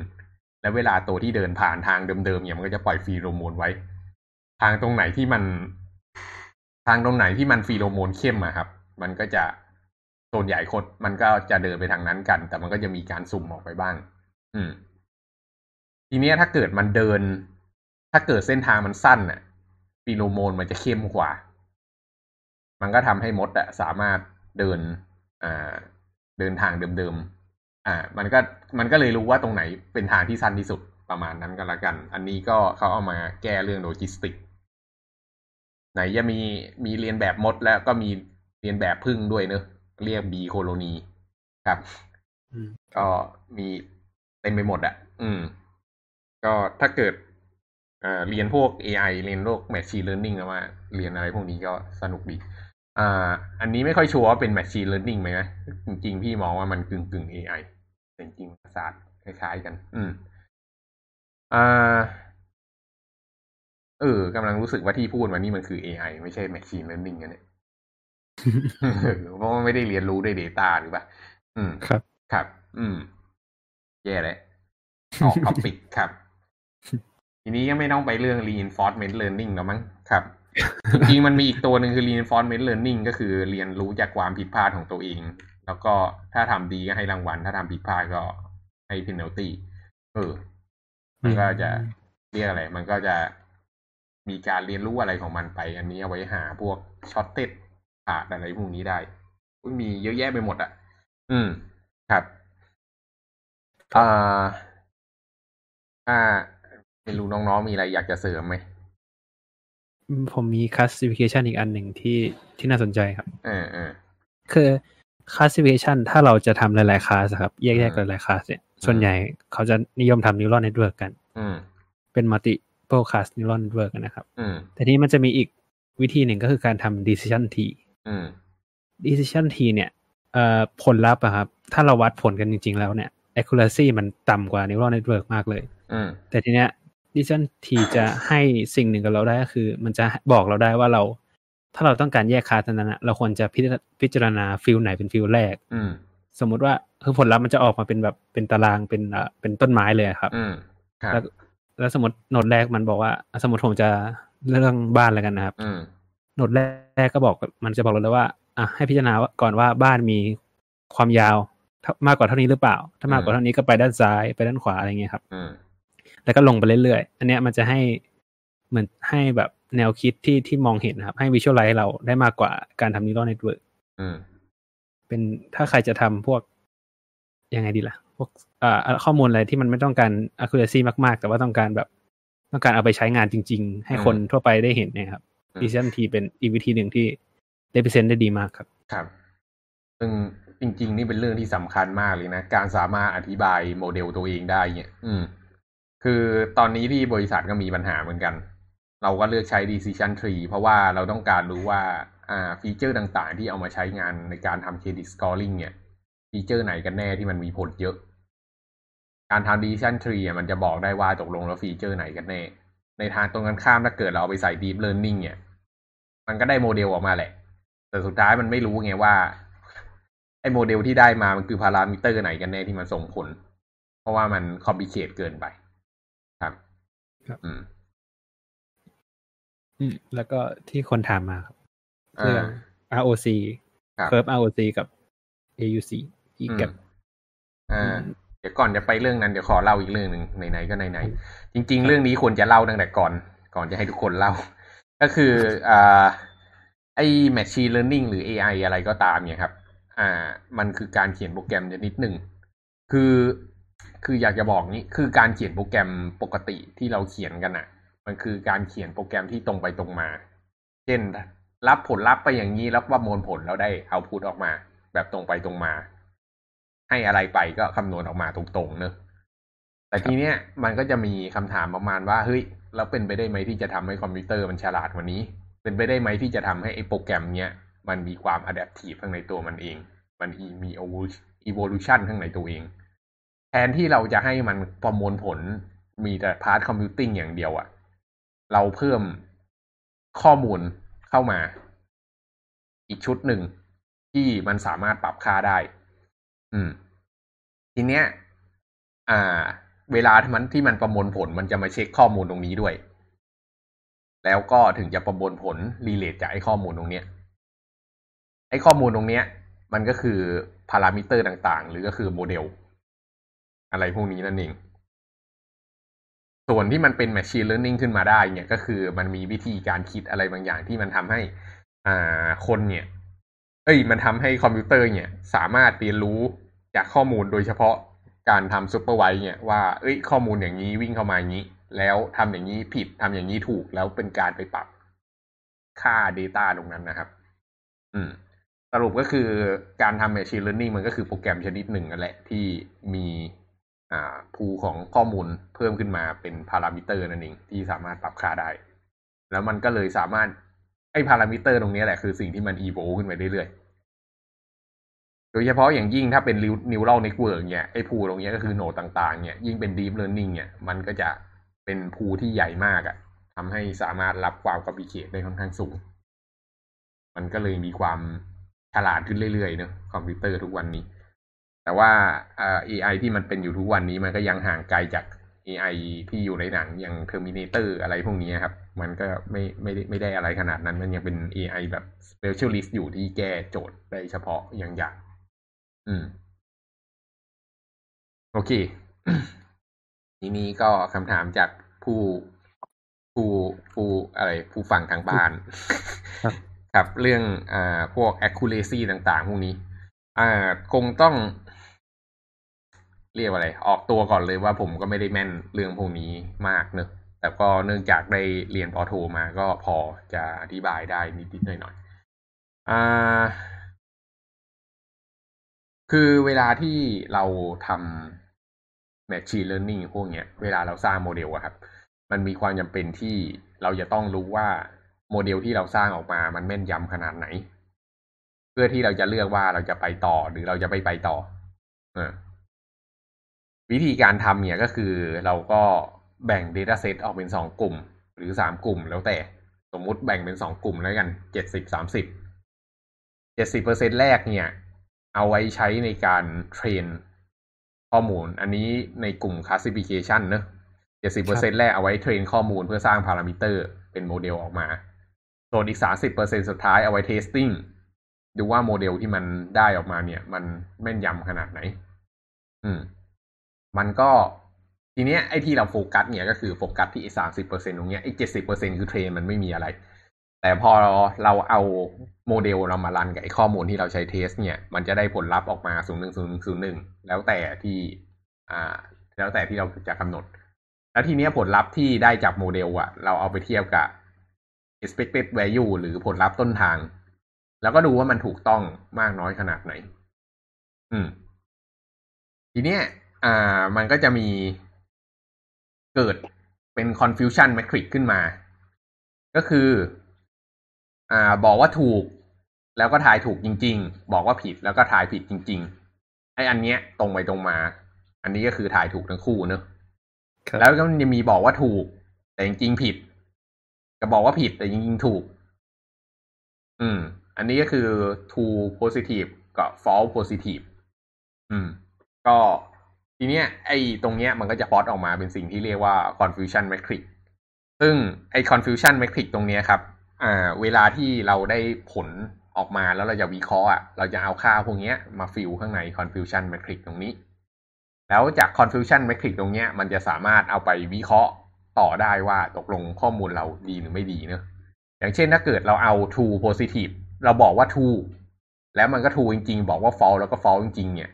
และเวลาตัวที่เดินผ่านทางเดิมๆเนี่ยมันก็จะปล่อยฟีโรโมนไว้ ทางตรงไหนที่มัน ทางตรงไหนที่มันฟีโรโมนเข้มอะครับ มันก็จะส่วนใหญ่คนมันก็จะเดินไปทางนั้นกัน แต่มันก็จะมีการสุ่มออกไปบ้าง อืม ทีเนี้ยถ้าเกิดมันเดิน ถ้าเกิดเส้นทางมันสั้นน่ะฟีโรโมนมันจะเข้มกว่า มันก็ทำให้มดอะสามารถเดิน อ่า เดินทางเดิมๆ อ่า มันก็มันก็เลยรู้ว่าตรงไหนเป็นทางที่สั้นที่สุดประมาณนั้นก็แล้วกัน อันนี้ก็เขาเอามาแก้เรื่องโลจิสติก ไหนจะมีมีเลียนแบบมดแล้วก็มีเลียนแบบผึ้งด้วยเนอะเรียก bee colony ครับ
อืม
ก็มีเต็มไปหมดอะอืม ก็ถ้าเกิดเอ่อเรียนพวก AI เรียนพวก Machine Learning แล้วมา เรียนอะไรพวกนี้ก็สนุกดี อ่า อันนี้ไม่ค่อยชัวร์ว่าเป็น Machine Learning ไหมนะจริง ๆ พี่มองว่ามันกึ่งกึ่ง AI แต่จริงๆศาสตร์คล้ายๆกัน อืม อ่า เออกำลังรู้สึกว่าที่พูดมานี่มันคือ AI ไม่ใช่ Machine Learning กันเนี่ยเพราะว่าไม่ได้เรียนรู้ด้วย Data หรือเปล่า อืม
ครับ
ครับ อืม แย่เลยออกท็อปิกครับ ทีนี้ก็ไม่ต้องไปเรื่อง reinforcement learning แล้วมั้งครับ จริงมันมีอีกตัวหนึ่งคือ reinforcement learning ก็คือเรียนรู้จากความผิดพลาดของตัวเอง แล้วก็ถ้าทำดีก็ให้รางวัล ถ้าทำผิดพลาดก็ให้ penalty เออ มันก็จะเรียกอะไร มันก็จะมีการเรียนรู้อะไรของมันไป อันนี้เอาไว้หาพวกช็อตเต็ดขาดอะไรพวกนี้ได้ มีเยอะแยะไปหมดอะ อืม ครับอ่าอ่าไม่รู้น้องๆมีอะไรอยากจะเสริมไหม
ผมมี classification อีกอันหนึ่งที่ที่น่าสนใจครับ
เออเออ
คือ classification ถ้าเราจะทำหลายๆ class อะครับ แยกๆหลายๆ class เนี่ย ส่วนใหญ่เขาจะนิยมทำ neural network กัน
อืม
เป็น multiple class neural network กันนะครับ
อืม
แต่นี้มันจะมีอีกวิธีหนึ่งก็คือการทำ decision tree
อืม
decision tree เนี่ยเอ่อผลลัพธ์อะครับ ถ้าเราวัดผลกันจริง ๆ แล้วเนี่ย accuracy มันต่ำกว่า neural network มากเลย
อืม
แต่ทีเนี้ย decision tree จะให้สิ่งหนึ่งกับเราได้ก็คือ มันจะบอกเราได้ว่าเรา ถ้าเราต้องการแยกคลาสนั้นนะเราควรจะพิจารพิจารณา field ไหนเป็น field แรก
อืม
สมมุติว่าคือผลลัพธ์มันจะออกมาเป็นแบบเป็นตารางเป็นเอ่อเป็นต้นไม้เลยอะครับ
อืมครับ
แล้วแล้วสมมติ node แรกมันบอกว่าอะสมมติผมจะเรื่องบ้านแล้วกันนะครับ
อืม
node แรกก็บอกมันจะบอกเราเลยว่า อะให้พิจารณาว่าก่อนว่าบ้านมีความยาวเท่ามากกว่าเท่านี้หรือเปล่า ถ้ามากกว่าเท่านี้ก็ไปด้านซ้ายไปด้านขวาอะไรเงี้ยครับ
อืม
แล้วก็ลงไปเรื่อยๆ อันเนี้ยมันจะให้เหมือนให้แบบแนวคิดที่ที่มองเห็นนะครับ ให้วิชวลไลท์เราได้มากกว่าการทำ neural network
อืม
เป็นถ้าใครจะทำพวกยังไงดีล่ะ พวกอ่าข้อมูลอะไรที่มันไม่ต้องการ accuracy มากๆ แต่ว่าต้องการแบบต้องการเอาไปใช้งานจริง ๆ ให้คน
อืม
ทั่วไปได้เห็นเนะครับ
อืม
decision tree เป็นอีกวิธีหนึ่งที่ represent ได้ดีมากครับ
ครับซึ่งจริง ๆ นี่เป็นเรื่องที่สำคัญมากเลยนะ การสามารถอธิบายโมเดลตัวเองได้เนี่ย อืม คือตอนนี้ที่บริษัทก็มีปัญหาเหมือนกัน เราก็เลือกใช้ decision tree เพราะว่าเราต้องการรู้ว่าอ่า feature ต่างๆ ที่เอามาใช้งานในการทำ credit scoring เนี่ย feature ไหนกันแน่ที่มันมีผลเยอะ การทำ decision tree มันจะบอกได้ว่าตกลงแล้ว feature ไหนกันแน่ ในทางตรงกันข้ามถ้าเกิดเราเอาไปใส่ deep learning เนี่ย มันก็ได้โมเดลออกมาแหละ แต่สุดท้ายมันไม่รู้ไงว่าไอ้โมเดลที่ได้มามันคือพารามิเตอร์ไหนกันแน่ที่มันส่งผล เพราะว่ามันคอม p ิเค e เกินไป ครับ อืม
อืมแล้วก็ที่คนถามมาครับเรื่อง
อ่า
ROC
ครับ
curve ROC กับ AUC ที่
อืม
กับ
อ่า
อืม
เดี๋ยวก่อนจะไปเรื่องนั้นเดี๋ยวขอเล่าอีกเรื่องหนึ่งไหนๆก็ไหนๆจริง ๆ เรื่องนี้ควรจะเล่าตั้งแต่ก่อน ก่อนจะให้ทุกคนเล่า ก็คืออ่าไอ้ machine learning หรือ AI อะไรก็ตามเนี่ยครับ อ่า มันคือการเขียนโปรแกรมชนิดหนึ่ง คือ คืออยากจะบอกนี้คือการเขียนโปรแกรมปกติที่เราเขียนกันอะ่ะ มันคือการเขียนโปรแกรมที่ตรงไปตรงมา เช่น รับผลลัพธ์ไปอย่างนี้แล้วประมวลผลแล้วได้เอาพุตออกมา แบบตรงไปตรงมา ให้อะไรไปก็คำนวณออกมาตรงๆเนอะแต่ทีเนี้ยมันก็จะมีคำถามประมาณว่าเฮ้ยแล้วเป็นไปได้ไหมที่จะทำให้คอมพิวเตอร์มันฉลาดกว่านี้ เป็นไปได้ไหมที่จะทำให้ไอ้โปรแกรมเนี้ยมันมีความ adaptive ข้างในตัวมันเอง มันมี evolution ข้างในตัวเอง แทนที่เราจะให้มันประมวลผลมีแต่ part computing อย่างเดียวอะเราเพิ่มข้อมูลเข้ามา อีกชุดหนึ่งที่มันสามารถปรับค่าได้ อืม ทีเนี้ย อ่า เวลาที่มันที่มันประมวลผลมันจะมาเช็คข้อมูลตรงนี้ด้วย แล้วก็ถึงจะประมวลผล relate จากไอ้ข้อมูลตรงเนี้ย ไอ้ข้อมูลตรงเนี้ย มันก็คือพารามิเตอร์ต่างๆ หรือก็คือโมเดล อะไรพวกนี้นั่นเอง ส่วนที่มันเป็น Machine Learning ขึ้นมาได้เนี่ยก็คือมันมีวิธีการคิดอะไรบางอย่างที่มันทำให้อ่าคนเนี่ย เอ้ย มันทำให้คอมพิวเตอร์เนี่ย สามารถเรียนรู้จากข้อมูลโดยเฉพาะการทำ supervise เนี่ยว่า เอ้ย ข้อมูลอย่างนี้วิ่งเข้ามาอย่างนี้ แล้วทำอย่างนี้ผิดทำอย่างนี้ถูกแล้วเป็นการไปปรับค่า Data ตรงนั้นนะครับ อืมสรุปก็คือการทำ Machine Learning มันก็คือโปรแกรมชนิดหนึ่งนั่นแหละที่มี pool ของข้อมูลเพิ่มขึ้นมาเป็นพารามิเตอร์นั่นเองที่สามารถปรับค่าได้ แล้วมันก็เลยสามารถไอ้พารามิเตอร์ตรงนี้แหละคือสิ่งที่มัน evolve ขึ้นไปเรื่อยๆ โดยเฉพาะอย่างยิ่งถ้าเป็น neural network เนี่ยไอ้ pool ตรงนี้ก็คือ node ต่างๆเนี่ยยิ่งเป็น deep learning เนี่ยมันก็จะเป็น pool ที่ใหญ่มากอะ่ะทำให้สามารถรับความ complicate ได้ค่อนข้างสูง มันก็เลยมีความฉลาดขึ้นเรื่อยๆเนอะคอมพิวเตอร์ทุกวันนี้ แต่ว่าอ่า AI ที่มันเป็นอยู่ทุกวันนี้มันก็ยังห่างไกลจาก AI ที่อยู่ในหนังอย่าง Terminator อะไรพวกนี้ครับ มันก็ไม่ไม่ได้ไม่ได้อะไรขนาดนั้น มันยังเป็น AI แบบ specialist อยู่ที่แก้โจทย์ได้เฉพาะอย่างอย่าง อืม โอเค ทีนี้ก็คำถามจากผู้ผู้ผู้อะไร ผู้ฟังทางบ้าน
ครับ
ครับเรื่องอ่าพวก accuracy ต่าง ๆ พวกนี้ อ่าคงต้อง เรียกว่าอะไร ออกตัวก่อนเลยว่าผมก็ไม่ได้แม่นเรื่องพวกนี้มากเนอะแต่ก็เนื่องจากได้เรียนปอโทมาก็พอจะอธิบายได้นิดๆหน่อยๆอ่าคือเวลาที่เราทำ machine learning พวกเนี้ย เวลาเราสร้างโมเดลอะครับ มันมีความจำเป็นที่เราจะต้องรู้ว่าโมเดลที่เราสร้างออกมามันแม่นยำขนาดไหน เพื่อที่เราจะเลือกว่าเราจะไปต่อหรือเราจะไม่ไปต่อ เออ วิธีการทำเนี่ยก็คือเราก็แบ่ง Dataset ออกเป็นสองกลุ่ม หรือสามกลุ่มแล้วแต่สมมุติแบ่งเป็นสองกลุ่มแล้วกันเจ็ดสิบสามสิบเจ็ดสิบเปอร์เซ็นแรกเนี่ย เอาไว้ใช้ในการเทรนข้อมูล อันนี้ในกลุ่ม classification เนอะเจ็ดสิบเปอร์เซ็นแรกเอาไว้ train ข้อมูลเพื่อสร้างพารามิเตอร์เป็นโมเดลออกมา ส่วนอีกสามสิบเปอร์เซ็นสุดท้ายเอาไว้ testing ดูว่าโมเดลที่มันได้ออกมาเนี่ย มันแม่นยำขนาดไหน อืม มันก็ทีเนี้ยไอ้ที่เราโฟกัสเนี่ยก็คือโฟกัสที่สามสิบเปอร์เซ็นตรงเนี้ยไอ้เจ็ดสิบเปอร์เซ็นคือ train มันไม่มีอะไร แต่พอเราเอาโมเดลเรามา run กับไอ้ข้อมูลที่เราใช้ test เนี่ย มันจะได้ผลลัพธ์ออกมาศูนย์หนึ่งศูนย์หนึ่งศูนย์หนึ่งแล้วแต่ที่อ่า แล้วแต่ที่เราจะกำหนด แล้วทีเนี้ยผลลัพธ์ที่ได้จากโมเดลอะเราเอาไปเทียบกับ expected value หรือผลลัพธ์ต้นทาง แล้วก็ดูว่ามันถูกต้องมากน้อยขนาดไหน อืม ทีเนี้ย อ่า มันก็จะมีเกิดเป็น confusion metric ขึ้นมา ก็คือ อ่า บอกว่าถูก แล้วก็ทายถูกจริง ๆ บอกว่าผิดแล้วก็ทายผิดจริง ๆ ไอ้อันเนี้ย ตรงไปตรงมา อันนี้ก็คือทายถูกทั้งคู่เนอะ
ครับ
แล้วก็มันจะมีบอกว่าถูก แต่จริงๆผิดกับบอกว่าผิดแต่จริงๆถูก อืม อันนี้ก็คือ true positive กับ false positive อืม ก็ ทีเนี้ยไอ้ตรงเนี้ยมันก็จะพอดออกมาเป็นสิ่งที่เรียกว่า confusion metric ซึ่งไอ้ confusion metric ตรงเนี้ยครับอ่าเวลาที่เราได้ผลออกมาแล้วเราจะวิเคราะห์อะเราจะเอาค่าพวกเนี้ยมาฟิลข้างใน confusion metric ตรงนี้ แล้วจาก confusion metric ตรงเนี้ยมันจะสามารถเอาไปวิเคราะห์ต่อได้ว่าตกลงข้อมูลเราดีหรือไม่ดีเนอะอย่างเช่นถ้าเกิดเราเอา true positive เราบอกว่า true แล้วมันก็ true จริงๆ บอกว่า false แล้วก็ false จริงๆเนี่ย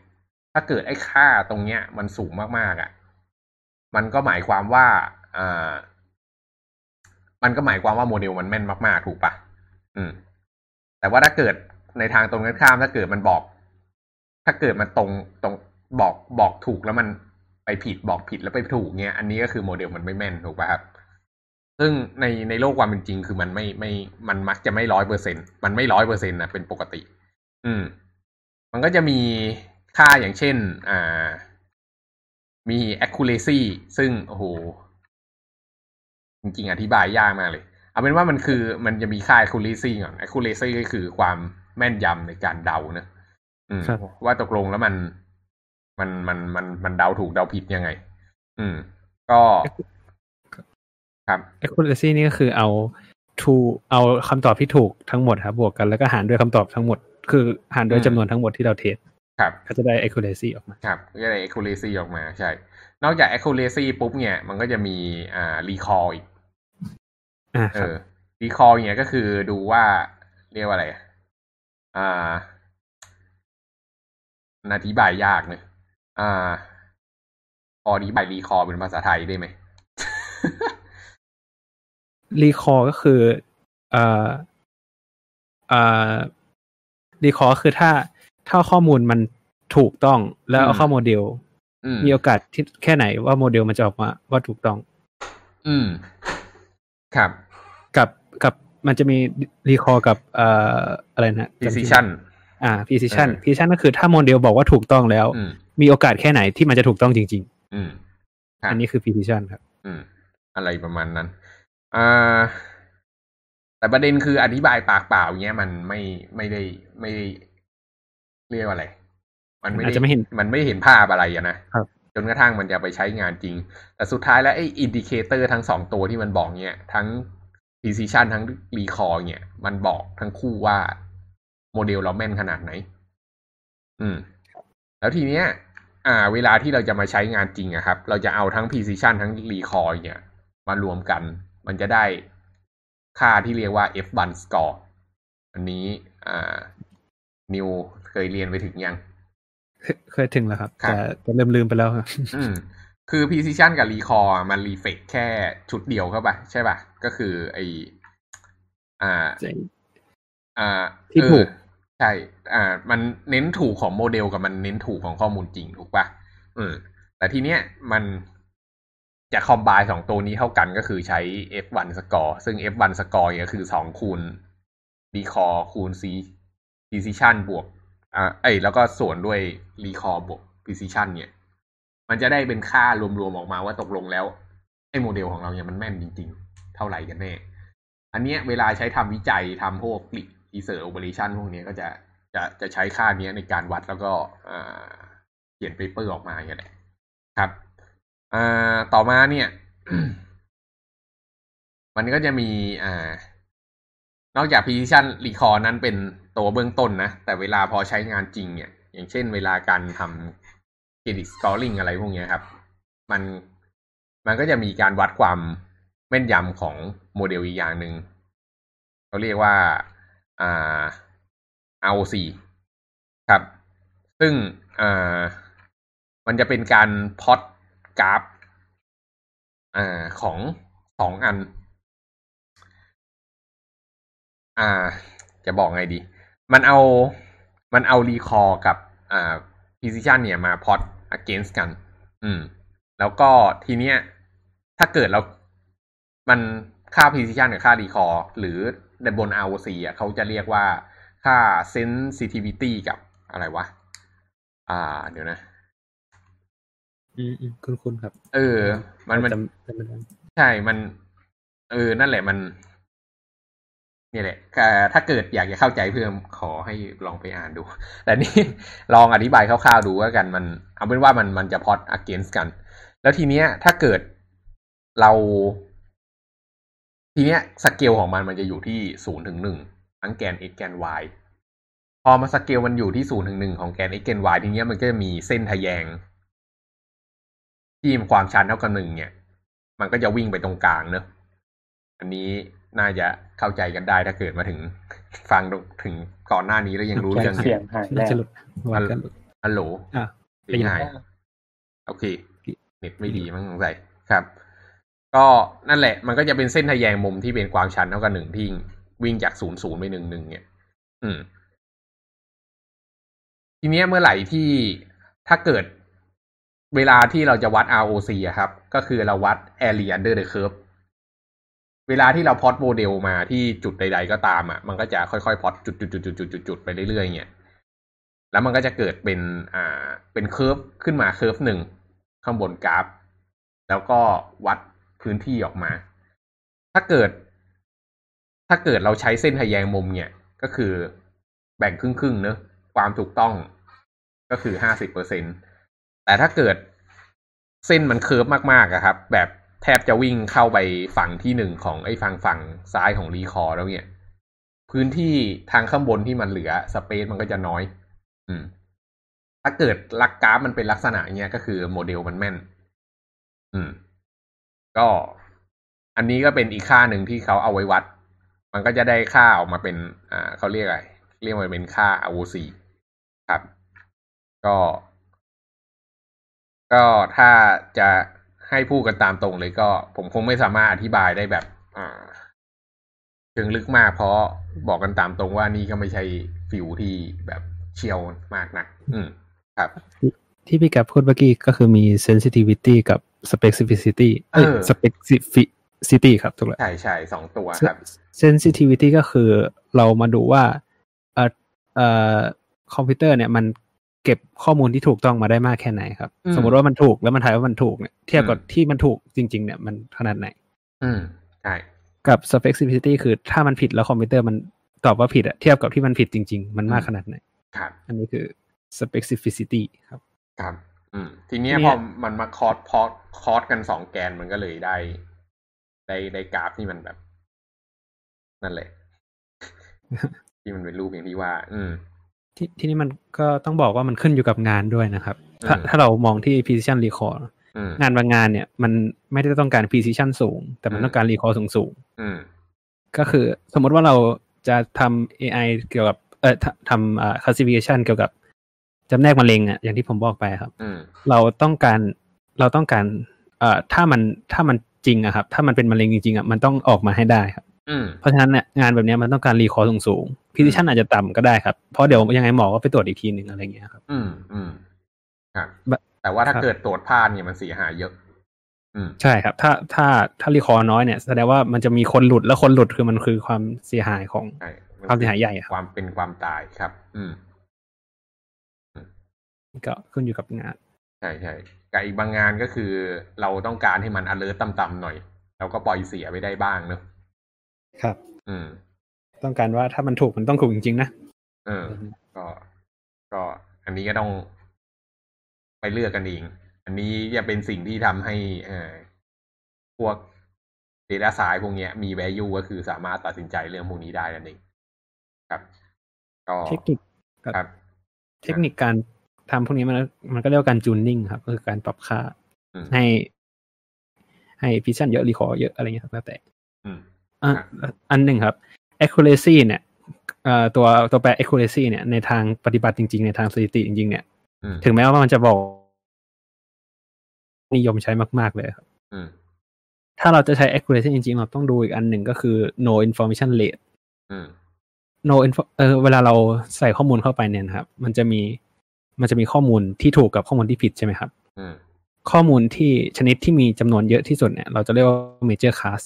ถ้าเกิดไอ้ค่าตรงเนี้ย มันสูงมากๆอะ่ะ มันก็หมายความว่าอ่ามันก็หมายความว่าโมเดลมันแม่นมากๆ ถูกปะอืม แต่ว่าถ้าเกิดในทางตรงกันข้ามถ้าเกิดมันบอก ถ้าเกิดมันตรงตรงบอกบอกถูกแล้วมันไปผิดบอกผิดแล้วไปถูกเนี้ย อันนี้ก็คือโมเดลมันไม่แม่นถูกปะครับ ซึ่งในในโลกความเป็นจริงคือมันไม่ไม่ มันมักจะไม่ร้อยเปอร์เซ็นมันไม่ร้อยเปอร์เซ็นต์นะเป็นปกติ อืม มันก็จะมี ค่าอย่างเช่น อ่า มี accuracy ซึ่ง โอ้โห จริงๆ อธิบายยากมากเลย เอาเป็นว่ามันคือมันจะมีค่า accuracy ก่อน accuracy ก็คือความแม่นยำในการเดานะอืม
ครับ
ว่าตกลงแล้วมัน มันมันมันมันเดาถูกเดาผิดยังไง อืม ก็ครับ
accuracy นี่ก็คือเอา true เอาคำตอบที่ถูกทั้งหมดครับ บวกกันแล้วก็หารด้วยคำตอบทั้งหมด คือหารด้วย
อืม
จำนวนทั้งหมดที่เราเทส
ครับ
ก็จะได้ accuracy ออกมา
ครับก็จะได้ accuracy ออกมาใช่ นอกจาก accuracy ปุ๊บเนี่ย มันก็จะมีอ่า recall อีก
อ่า
เอ
ครับ
อ recall เนี่ยก็คือดูว่าเรียกว่าอะไร อ่าอธิบายยากเนอะอ่าพออธิบาย recall เป็นภาษาไทยได้ไหม
recall ก็คือเอ่อเอ่อ recall คือถ้า ถ้าข้อมูลมันถูกต้องแล้วเอา
อืม
เข้าโมเดล
อืม
มีโอกาสที่แค่ไหนว่าโมเดลมันจะออกมาว่าถูกต้อง
อืม ครับ
กับกับมันจะมี recall กับเอ่ออะไรนะจำชื่อ
precision
อ่า precision
เออ
precision ก็คือถ้าโมเดลบอกว่าถูกต้องแล้ว
อืม
มีโอกาสแค่ไหนที่มันจะถูกต้องจริง
อืมครับ
อันนี้คือ precision ครับ
อืม อะไรประมาณนั้นอ่าแต่ประเด็นคืออธิบายปากเปล่าเนี้ยมันไม่ไม่ได้ไม่ได้ เรียกว่าอะไร มันไม่
อาจ
ได้
จะไม่เห็น
มันไม่เห็นภาพอะไรอะนะครับจนกระทั่งมันจะไปใช้งานจริง แต่สุดท้ายแล้วไอ้ indicator ทั้งสองตัวที่มันบอกเนี้ยทั้ง precision ทั้ง recall เนี่ยมันบอกทั้งคู่ว่าโมเดลเราแม่นขนาดไหน อืม แล้วทีเนี้ย อ่า เวลาที่เราจะมาใช้งานจริงอะครับ เราจะเอาทั้ง precision ทั้ง recall เนี่ย มารวมกัน มันจะได้ค่าที่เรียกว่า f1 score อันนี้ อ่านิว เคยเรียนไปถึงยัง
เคยเคยถึงแล้วครับ
ครับ
แต่แต่ลืมลืมไปแล้วครับ
อืมคือ precision กับ recall อะมันรีเฟกแค่ชุดเดียวเข้าไปใช่ป่ะ ก็คือไออ่าอ่า
ที่ถูก
เออใช่ อ่า มันเน้นถูกของโมเดลกับมันเน้นถูกของข้อมูลจริงถูกปะอืมแต่ทีเนี้ยมันจะคอมไบสองตัวนี้เท่ากันก็คือใช้ f1 score ซึ่ง f1 score เนี่ยคือสองคูณ recall คูณ c precision บวก อ่าเอ้แล้วก็ส่วนด้วย recall บวก precision เนี่ย มันจะได้เป็นค่ารวมๆออกมาว่าตกลงแล้วไอ้โมเดลของเราเนี่ยมันแม่นจริง ๆ เท่าไหร่กันแน่ อันเนี้ยเวลาใช้ทำวิจัยทำพวก research operation พวกเนี้ยก็จะจะจะใช้ค่าเนี้ยในการวัดแล้วก็อ่าเขียน paper ออกมาอย่างเงี้ยแหละครับอ่าต่อมาเนี่ย มันก็จะมีอ่า นอกจาก precision recall นั้นเป็นตัวเบื้องต้นนะ แต่เวลาพอใช้งานจริงเนี่ย อย่างเช่นเวลาการทำ credit scoring อะไรพวกนี้ครับ มันมันก็จะมีการวัดความแม่นยำของโมเดลอีกอย่างหนึ่งเขาเรียกว่าอ่า ROC ครับ ซึ่งอ่ามันจะเป็นการพอตกราฟอ่าของสองอัน อ่า จะบอกไงดี มันเอา มันเอารีคอร์กับ อ่า precision เนี่ยมาพอต against กัน อืม แล้วก็ทีเนี้ย ถ้าเกิดเรา มันค่า precision กับค่า recall หรือในบน ROC อะเขาจะเรียกว่าค่า sensitivity กับอะไรวะ อ่า เดี๋ยวนะ
อืมอืมคุณคุณครับ
เออ มันมัน
จำจำไม่ได้
ใช่ มัน เออ นั่นแหละ มัน นี่แหละแต่ถ้าเกิดอยากจะเข้าใจเพิ่มขอให้ลองไปอ่านดู แต่นี่ลองอธิบายคร่าวๆดูว่ากันมัน เอาเป็นว่ามันมันจะพอต against กัน แล้วทีเนี้ย ถ้าเกิดเรา ทีเนี้ยสเกลของมันมันจะอยู่ที่ศูนย์ถึงหนึ่งทั้งแกน x แกน y พอมาสเกลมันอยู่ที่ศูนย์ถึงหนึ่งของแกน x แกน y ทีเนี้ยมันก็จะมีเส้นทะแยง ที่มีความชันเท่ากับหนึ่งเนี่ย มันก็จะวิ่งไปตรงกลางเนอะอันนี้ น่าจะเข้าใจกันได้ถ้าเกิดมาถึง ฟังถึงก่อนหน้านี้แล้วยังรู้เรื่อง
เสียงหาย
น่า
แล้ว
จะหลุดวันก็หลุด
ฮัลโหล
อะ
ได้ยินไหม
ได้ยิน
โอเคเน็ตไม่ดีมั้งสงสัยครับ ก็นั่นแหละ มันก็จะเป็นเส้นทะแยงมุมที่เป็นกวางชันเท่ากับหนึ่งที่วิ่งจากศูนย์ศูนย์ไปหนึ่งหนึ่งเนี่ย อืม ทีเนี้ยเมื่อไหร่ที่ถ้าเกิดเวลาที่เราจะวัด ROC อะครับ ก็คือเราวัด area under the curve เวลาที่เรา plot model มาที่จุดใด ๆ ก็ตามอะมันก็จะค่อยๆพอดจุดจุดจุดจุดจุดจุดไปเรื่อยๆเนี่ยแล้วมันก็จะเกิดเป็นอ่าเป็น curve ขึ้นมา curve หนึ่งข้างบนกราฟ แล้วก็วัดพื้นที่ออกมา ถ้าเกิด ถ้าเกิดเราใช้เส้นทะแยงมุมเนี่ย ก็คือแบ่งครึ่งๆเนอะความถูกต้องก็คือห้าสิบเปอร์เซ็นแต่ถ้าเกิดเส้นมัน curve มากๆอะครับ แบบ แทบจะวิ่งเข้าไปฝั่งที่หนึ่งของไอ้ฝั่งฝั่งซ้ายของ recall แล้วเนี่ย พื้นที่ทางข้างบนที่มันเหลือ space มันก็จะน้อย อืม ถ้าเกิดลักกราฟมันเป็นลักษณะเนี้ยก็คือโมเดลมันแม่น อืม ก็อันนี้ก็เป็นอีกค่าหนึ่งที่เขาเอาไว้วัด มันก็จะได้ค่าออกมาเป็น อ่าเขาเรียกอะไร เรียกว่าเป็นค่า ROC ครับ ก็ ก็ถ้าจะ ให้พูดกันตามตรงเลยก็ ผมคงไม่สามารถอธิบายได้แบบ อ่าเชิงลึกมากเพราะบอกกันตามตรงว่านี่ก็ไม่ใช่ฟิวที่แบบเชียวมากนะอืม ครับ
ที่พี่แกปพูดเมื่อกี้ก็คือมี sensitivity กับ specificity เอ้ย
เออ
specificity ครับถูกแล้ว
ใช่ใช่สองตัวครับ
sensitivity ก็คือเรามาดูว่าเอ่อเอ่อคอมพิวเตอร์เนี่ยมัน เก็บข้อมูลที่ถูกต้องมาได้มากแค่ไหนครับ
อืม
สมมติว่ามันถูกแล้วมันทายว่ามันถูกเนี่ยเทียบกับ
อืม
ที่มันถูกจริง ๆ เนี่ยมันขนาดไหน
อืมใช่
กับ specificity คือถ้ามันผิดแล้วคอมพิวเตอร์มันตอบว่าผิดอะเทียบกับที่มันผิดจริง ๆ มันมากขนาดไหน
ครับ
อันนี้คือ specificity ครับ
ครับ อืม ทีเนี้ย
เนี่ย
พอมันมาคอร์สพอคอร์สกันสองแกนมันก็เลยได้ ได้ได้กราฟที่มันแบบ นั่นแหละที่มันเป็นรูปอย่างที่ว่า อืม
ที่ที่นี่มันก็ต้องบอกว่ามันขึ้นอยู่กับงานด้วยนะครับ ถ้า
อืม
ถ้าเรามองที่ precision recall
อืม
งานบางงานเนี่ย มันไม่ได้ต้องการ precision สูง แต่มัน
อืม
ต้องการ recall สูงสูง
อืม
ๆก็คือสมมติว่าเราจะทำ AI เกี่ยวกับเอ่อทำทำอ่า classification เกี่ยวกับจำแนกมะเร็งอะอย่างที่ผมบอกไปครับ
อืม
เราต้องการเราต้องการเอ่อถ้ามันถ้ามันจริงอะครับ ถ้ามันเป็นมะเร็งจริงๆอะมันต้องออกมาให้ได้ครับ
อืม
เพราะฉะนั้นเนี่ยงานแบบเนี้ยมันต้องการรีคอร์สูงสูงๆ precision อาจจะต่ำก็ได้ครับ เพราะเดี๋ยวยังไงหมอก็ไปตรวจอีกทีหนึ่งอะไรเงี้ยครับ
อืมอืมครับ
แบบ
แต่ว่าถ้า
ครับ
เกิดตรวจพลาดเนี่ยมันเสียหายเยอะ อืม
ใช่ครับ ถ้าถ้าถ้ารีคอร์น้อยเนี่ยแสดงว่ามันจะมีคนหลุดแล้วคนหลุดคือมันคือความเสียหายของ
ใช่น
ความเสียหายใหญ่อะครับ
ความเป็นความตายครับ อืม
ก็ขึ้นอยู่กับงาน
ใช่ใช่กับอีกบางงานก็คือ เราต้องการให้มัน alert ต่ำๆหน่อยเราก็ปล่อยเสียไปได้บ้างเนอะ
ครับ
อืม
ต้องการว่าถ้ามันถูกมันต้องถูกจริงๆนะ
เออ ก็ ก็อันนี้ก็ต้องไปเลือกกันเอง อันนี้จะเป็นสิ่งที่ทำให้เอ่อพวก Data s c i e n c e พวกเนี้ยมี value ก็คือสามารถตัดสินใจเรื่องพวกนี้ได้นั่นเองครับก็
เทคนิค
ครับ
เทคนิคการทำพวกนี้มันมันก็เรียกว่าการจูนนิ่งครับก็คือการปรับค่า
อืม
ให้ ให้พิชันเยอะรีคอร์เยอะอะไรเงี้ยครับแล้วแต่
อืม
อะ
ครับ
อันหนึ่งครับ accuracy เนี่ยเอ่อตัวตัวแปร accuracy เนี่ยในทางปฏิบัติจริง ๆ ในทางสถิติจริง ๆ เนี่ย
อืม
ถึงแม้ว่ามันจะบอก นิยมใช้มาก ๆ เลยครับ
อืม
ถ้าเราจะใช้ accuracy จริง ๆ เราต้องดูอีกอันหนึ่งก็คือ no information rate
อืม
no info เออเวลาเราใส่ข้อมูลเข้าไปเนี่ยนะครับ มันจะมีมันจะมีข้อมูลที่ถูกกับข้อมูลที่ผิดใช่ไหมครับ
อืม
ข้อมูลที่ชนิดที่มีจำนวนเยอะที่สุดเนี่ย เราจะเรียกว่า major class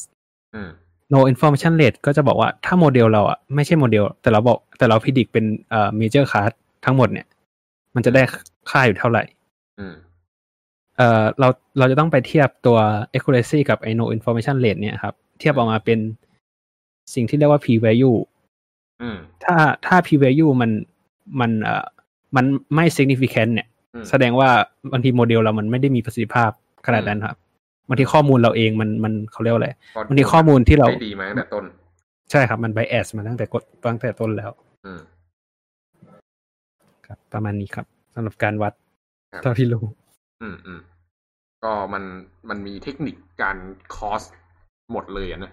อืม
no information rate ก็จะบอกว่าถ้าโมเดลเราอะไม่ใช่โมเดล แต่เราบอกแต่เรา predict เป็นเอ่อ major class ทั้งหมดเนี่ย มันจะได้ค่าอยู่เท่าไหร่
อืม
เอ่อเราเราจะต้องไปเทียบตัว accuracy กับไอ้ no information rate เนี่ยครับ เทียบออกมาเป็นสิ่งที่เรียกว่า p value
อืม
ถ้าถ้า p value มันมันเอ่อมันไม่ significant เนี่ย
อืม
แสดงว่าบางทีโมเดลเรามันไม่ได้มีประสิทธิภาพขนาดนั้นครับ บางทีข้อมูลเราเองมันมันเขาเรียกว่าอะไรบางทีข้อมูลที่เรา
ได้ดีมาตั้งแต่ต้น
ใช่ครับ มัน bias มาตั้งแต่กดตั้งแต่ต้นแล้ว
อืม
ครับ ประมาณนี้ครับสำหรับการวัด
ครับ
เท่าที่รู้
อืมอืมก็มันมันมีเทคนิคการคอสหมดเลยอะนะ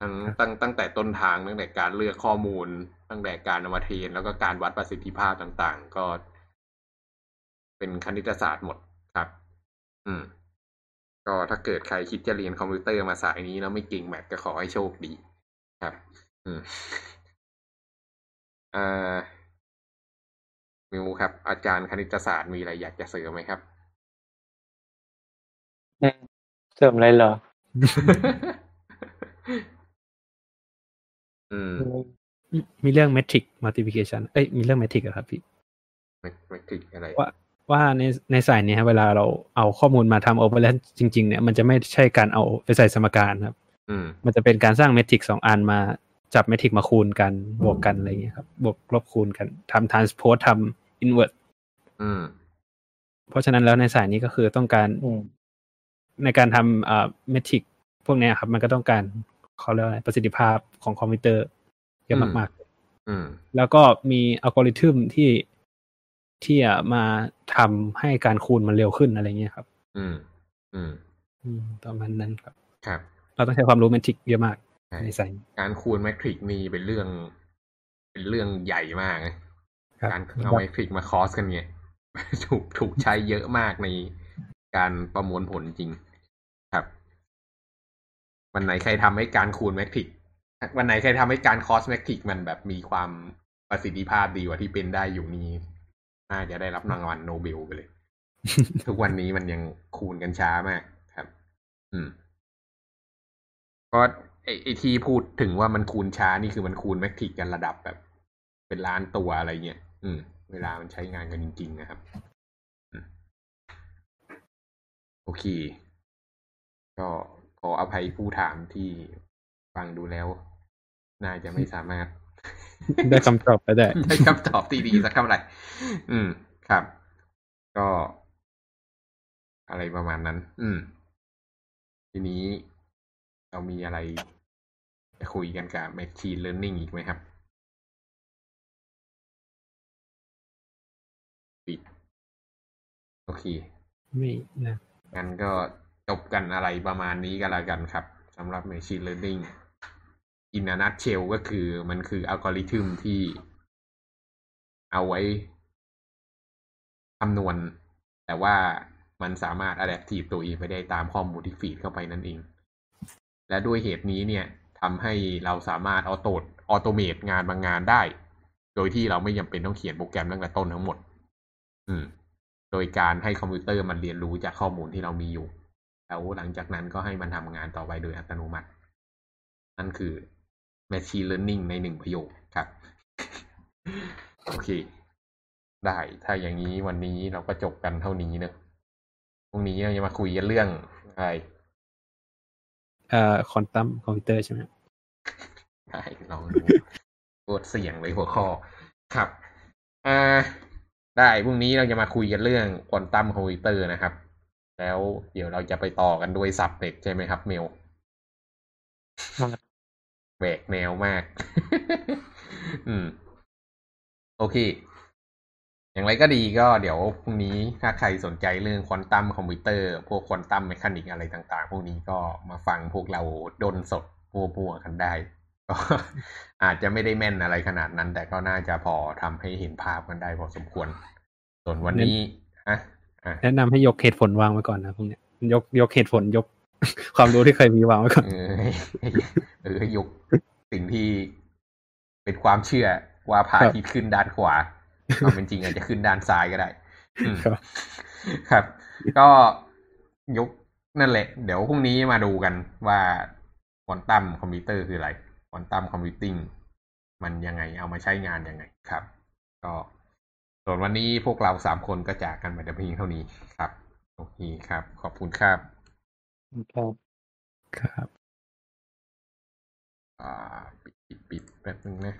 ทั้งตั้งตั้งแต่ต้นทางตั้งแต่การเลือกข้อมูล ตั้งแต่การนำมาเทรนแล้วก็การวัดประสิทธิภาพต่าง ๆ ก็ เป็นคณิตศาสตร์หมดครับ อืม ก็ถ้าเกิดใครคิดจะเรียนคอมพิวเตอร์มาสายนี้แล้วไม่เก่งแมทก็ขอให้โชคดีครับ อืมอ่ามิวครับ อาจารย์คณิตศาสตร์มีอะไรอยากจะเสริมไหมครับ
เสริมอะไรเหรอ
อืม
มีเรื่อง metric multiplication เอ้ย มีเรื่อง metric อะครับพี่
ไม่ไม่ถึงอะไร
ว่า ว่าในในสายนี้ครับเวลาเราเอาข้อมูลมาทำ overlay จริง ๆ เนี่ยมันจะไม่ใช่การเอาไปใส่สมการครับ
อืม
มันจะเป็นการสร้างเมทริกสองอันมาจับเมทริกมาคูณกันบวกกันอะไรอย่างเงี้ยครับ บวกลบคูณกันทำ transpose ทำ invert
อืม
เพราะฉะนั้นแล้วในสายนี้ก็คือต้องการ
อืม
ในการทำเอ่อเมทริกพวกเนี้ยครับ มันก็ต้องการเขาเรียกว่าอะไรประสิทธิภาพของคอมพิวเตอร์เยอะมาก
อืม
ๆแล้วก็มีอัลกอริทึมที่ ที่จะมาทำให้การคูณมันเร็วขึ้นอะไรเงี้ยครับ
อืม อืม
อืมประมาณนั้นครับ
ครับ
เราต้องใช้ความรู้ matrix เยอะมาก
ใช่
ในสายนี้
การคูณ matrix นี่เป็นเรื่อง เป็นเรื่องใหญ่มากนะครับการเอา matrix มา cross กันเนี่ยถูกถูกใช้เยอะมากในการประมวลผลจริง ครับ วันไหนใครทำให้การคูณ matrix วันไหนใครทำให้การ cross matrix มันแบบมีความประสิทธิภาพดีกว่าที่เป็นได้อยู่นี้ น่าจะได้รับรางวัลโนเบลไปเลย ทุกวันนี้มันยังคูณกันช้ามากครับ อืมก็ไอไอที่พูดถึงว่ามันคูณช้านี่คือมันคูณ matทริกกันระดับแบบ เป็นล้านตัวอะไรเงี้ยอืม เวลามันใช้งานกันจริง ๆ นะครับอืมโอเค ก็ขออภัยผู้ถามที่ฟังดูแล้ว น่าจะไม่สามารถ
ได้คำตอบไปได้
ได้คำตอบที่ดีสักเท่าไหร่ อืม ครับ ก็ อะไรประมาณนั้น อืม ทีนี้เรามีอะไรจะคุยกันกับ Machine Learning อีกไหมครับปิดโอเค
ไม่นะ
งั้นก็จบกันอะไรประมาณนี้ก็แล้วกันครับสำหรับ Machine Learning in a nutshell ก็คือมันคืออัลกอริทึมที่เอาไว้คำนวณ แต่ว่ามันสามารถ adaptive ตัวเองไปได้ตามข้อมูลที่ฟีดเข้าไปนั่นเอง และด้วยเหตุนี้เนี่ยทำให้เราสามารถออโตดautomate งานบางงานได้ โดยที่เราไม่จำเป็นต้องเขียนโปรแกรมตั้งแต่ต้นทั้งหมด อืม โดยการให้คอมพิวเตอร์มันเรียนรู้จากข้อมูลที่เรามีอยู่ แล้วหลังจากนั้นก็ให้มันทำงานต่อไปโดยอัตโนมัติ นั่นคือ Machine Learning ในหนึ่งประโยคครับ โอเค ได้ถ้าอย่างนี้วันนี้เราก็จบกันเท่านี้เนอะพรุ่งนี้เราจะมาคุยกันเรื่องอะไร
เอ่อ quantum computer ใช่ไหม
ได้ลองดูโคตรเสี่ยงเลยหัวข้อ ครับอ่าได้พรุ่งนี้เราจะมาคุยกันเรื่อง quantum computer นะครับ แล้วเดี๋ยวเราจะไปต่อกันด้วย subnet ใช่ไหมครับเมล แหวกแนวมาก อืม โอเค อย่างไรก็ดีก็เดี๋ยวพรุ่งนี้ถ้าใครสนใจเรื่อง quantum computer พวก quantum mechanics อะไรต่างๆ พวกนี้ก็มาฟังพวกเราดนสดพัวๆกันได้ก็อาจจะไม่ได้แม่นอะไรขนาดนั้น แต่ก็น่าจะพอทำให้เห็นภาพกันได้พอสมควร ส่วนวันนี้ฮะอะ
แนะนำให้ยกเหตุผลวางไว้ก่อนนะพวกเนี้ยยกยกเหตุผลยก ความรู้ที่เคยมีวางไว้ก่อน
เออให้ให้เออให้ยกสิ่งที่เป็นความเชื่อว่าพระอาทิตย์ขึ้นด้านขวาความเป็นจริงอาจจะขึ้นด้านซ้ายก็ได้อืม
ครับ
ครับ ก็ยกนั่นแหละ เดี๋ยวพรุ่งนี้มาดูกันว่าควอนตัมคอมพิวเตอร์คืออะไรควอนตัมคอมพิวติ้งมันยังไงเอามาใช้งานยังไงครับ ก็ส่วนวันนี้พวกเราสามคนก็จากกันมาแต่เพียงเท่านี้ครับ โอเคครับ ขอบคุณครับ
ครับ
ครับ
อ่า ปิดปิดปิดแป๊บนึงนะ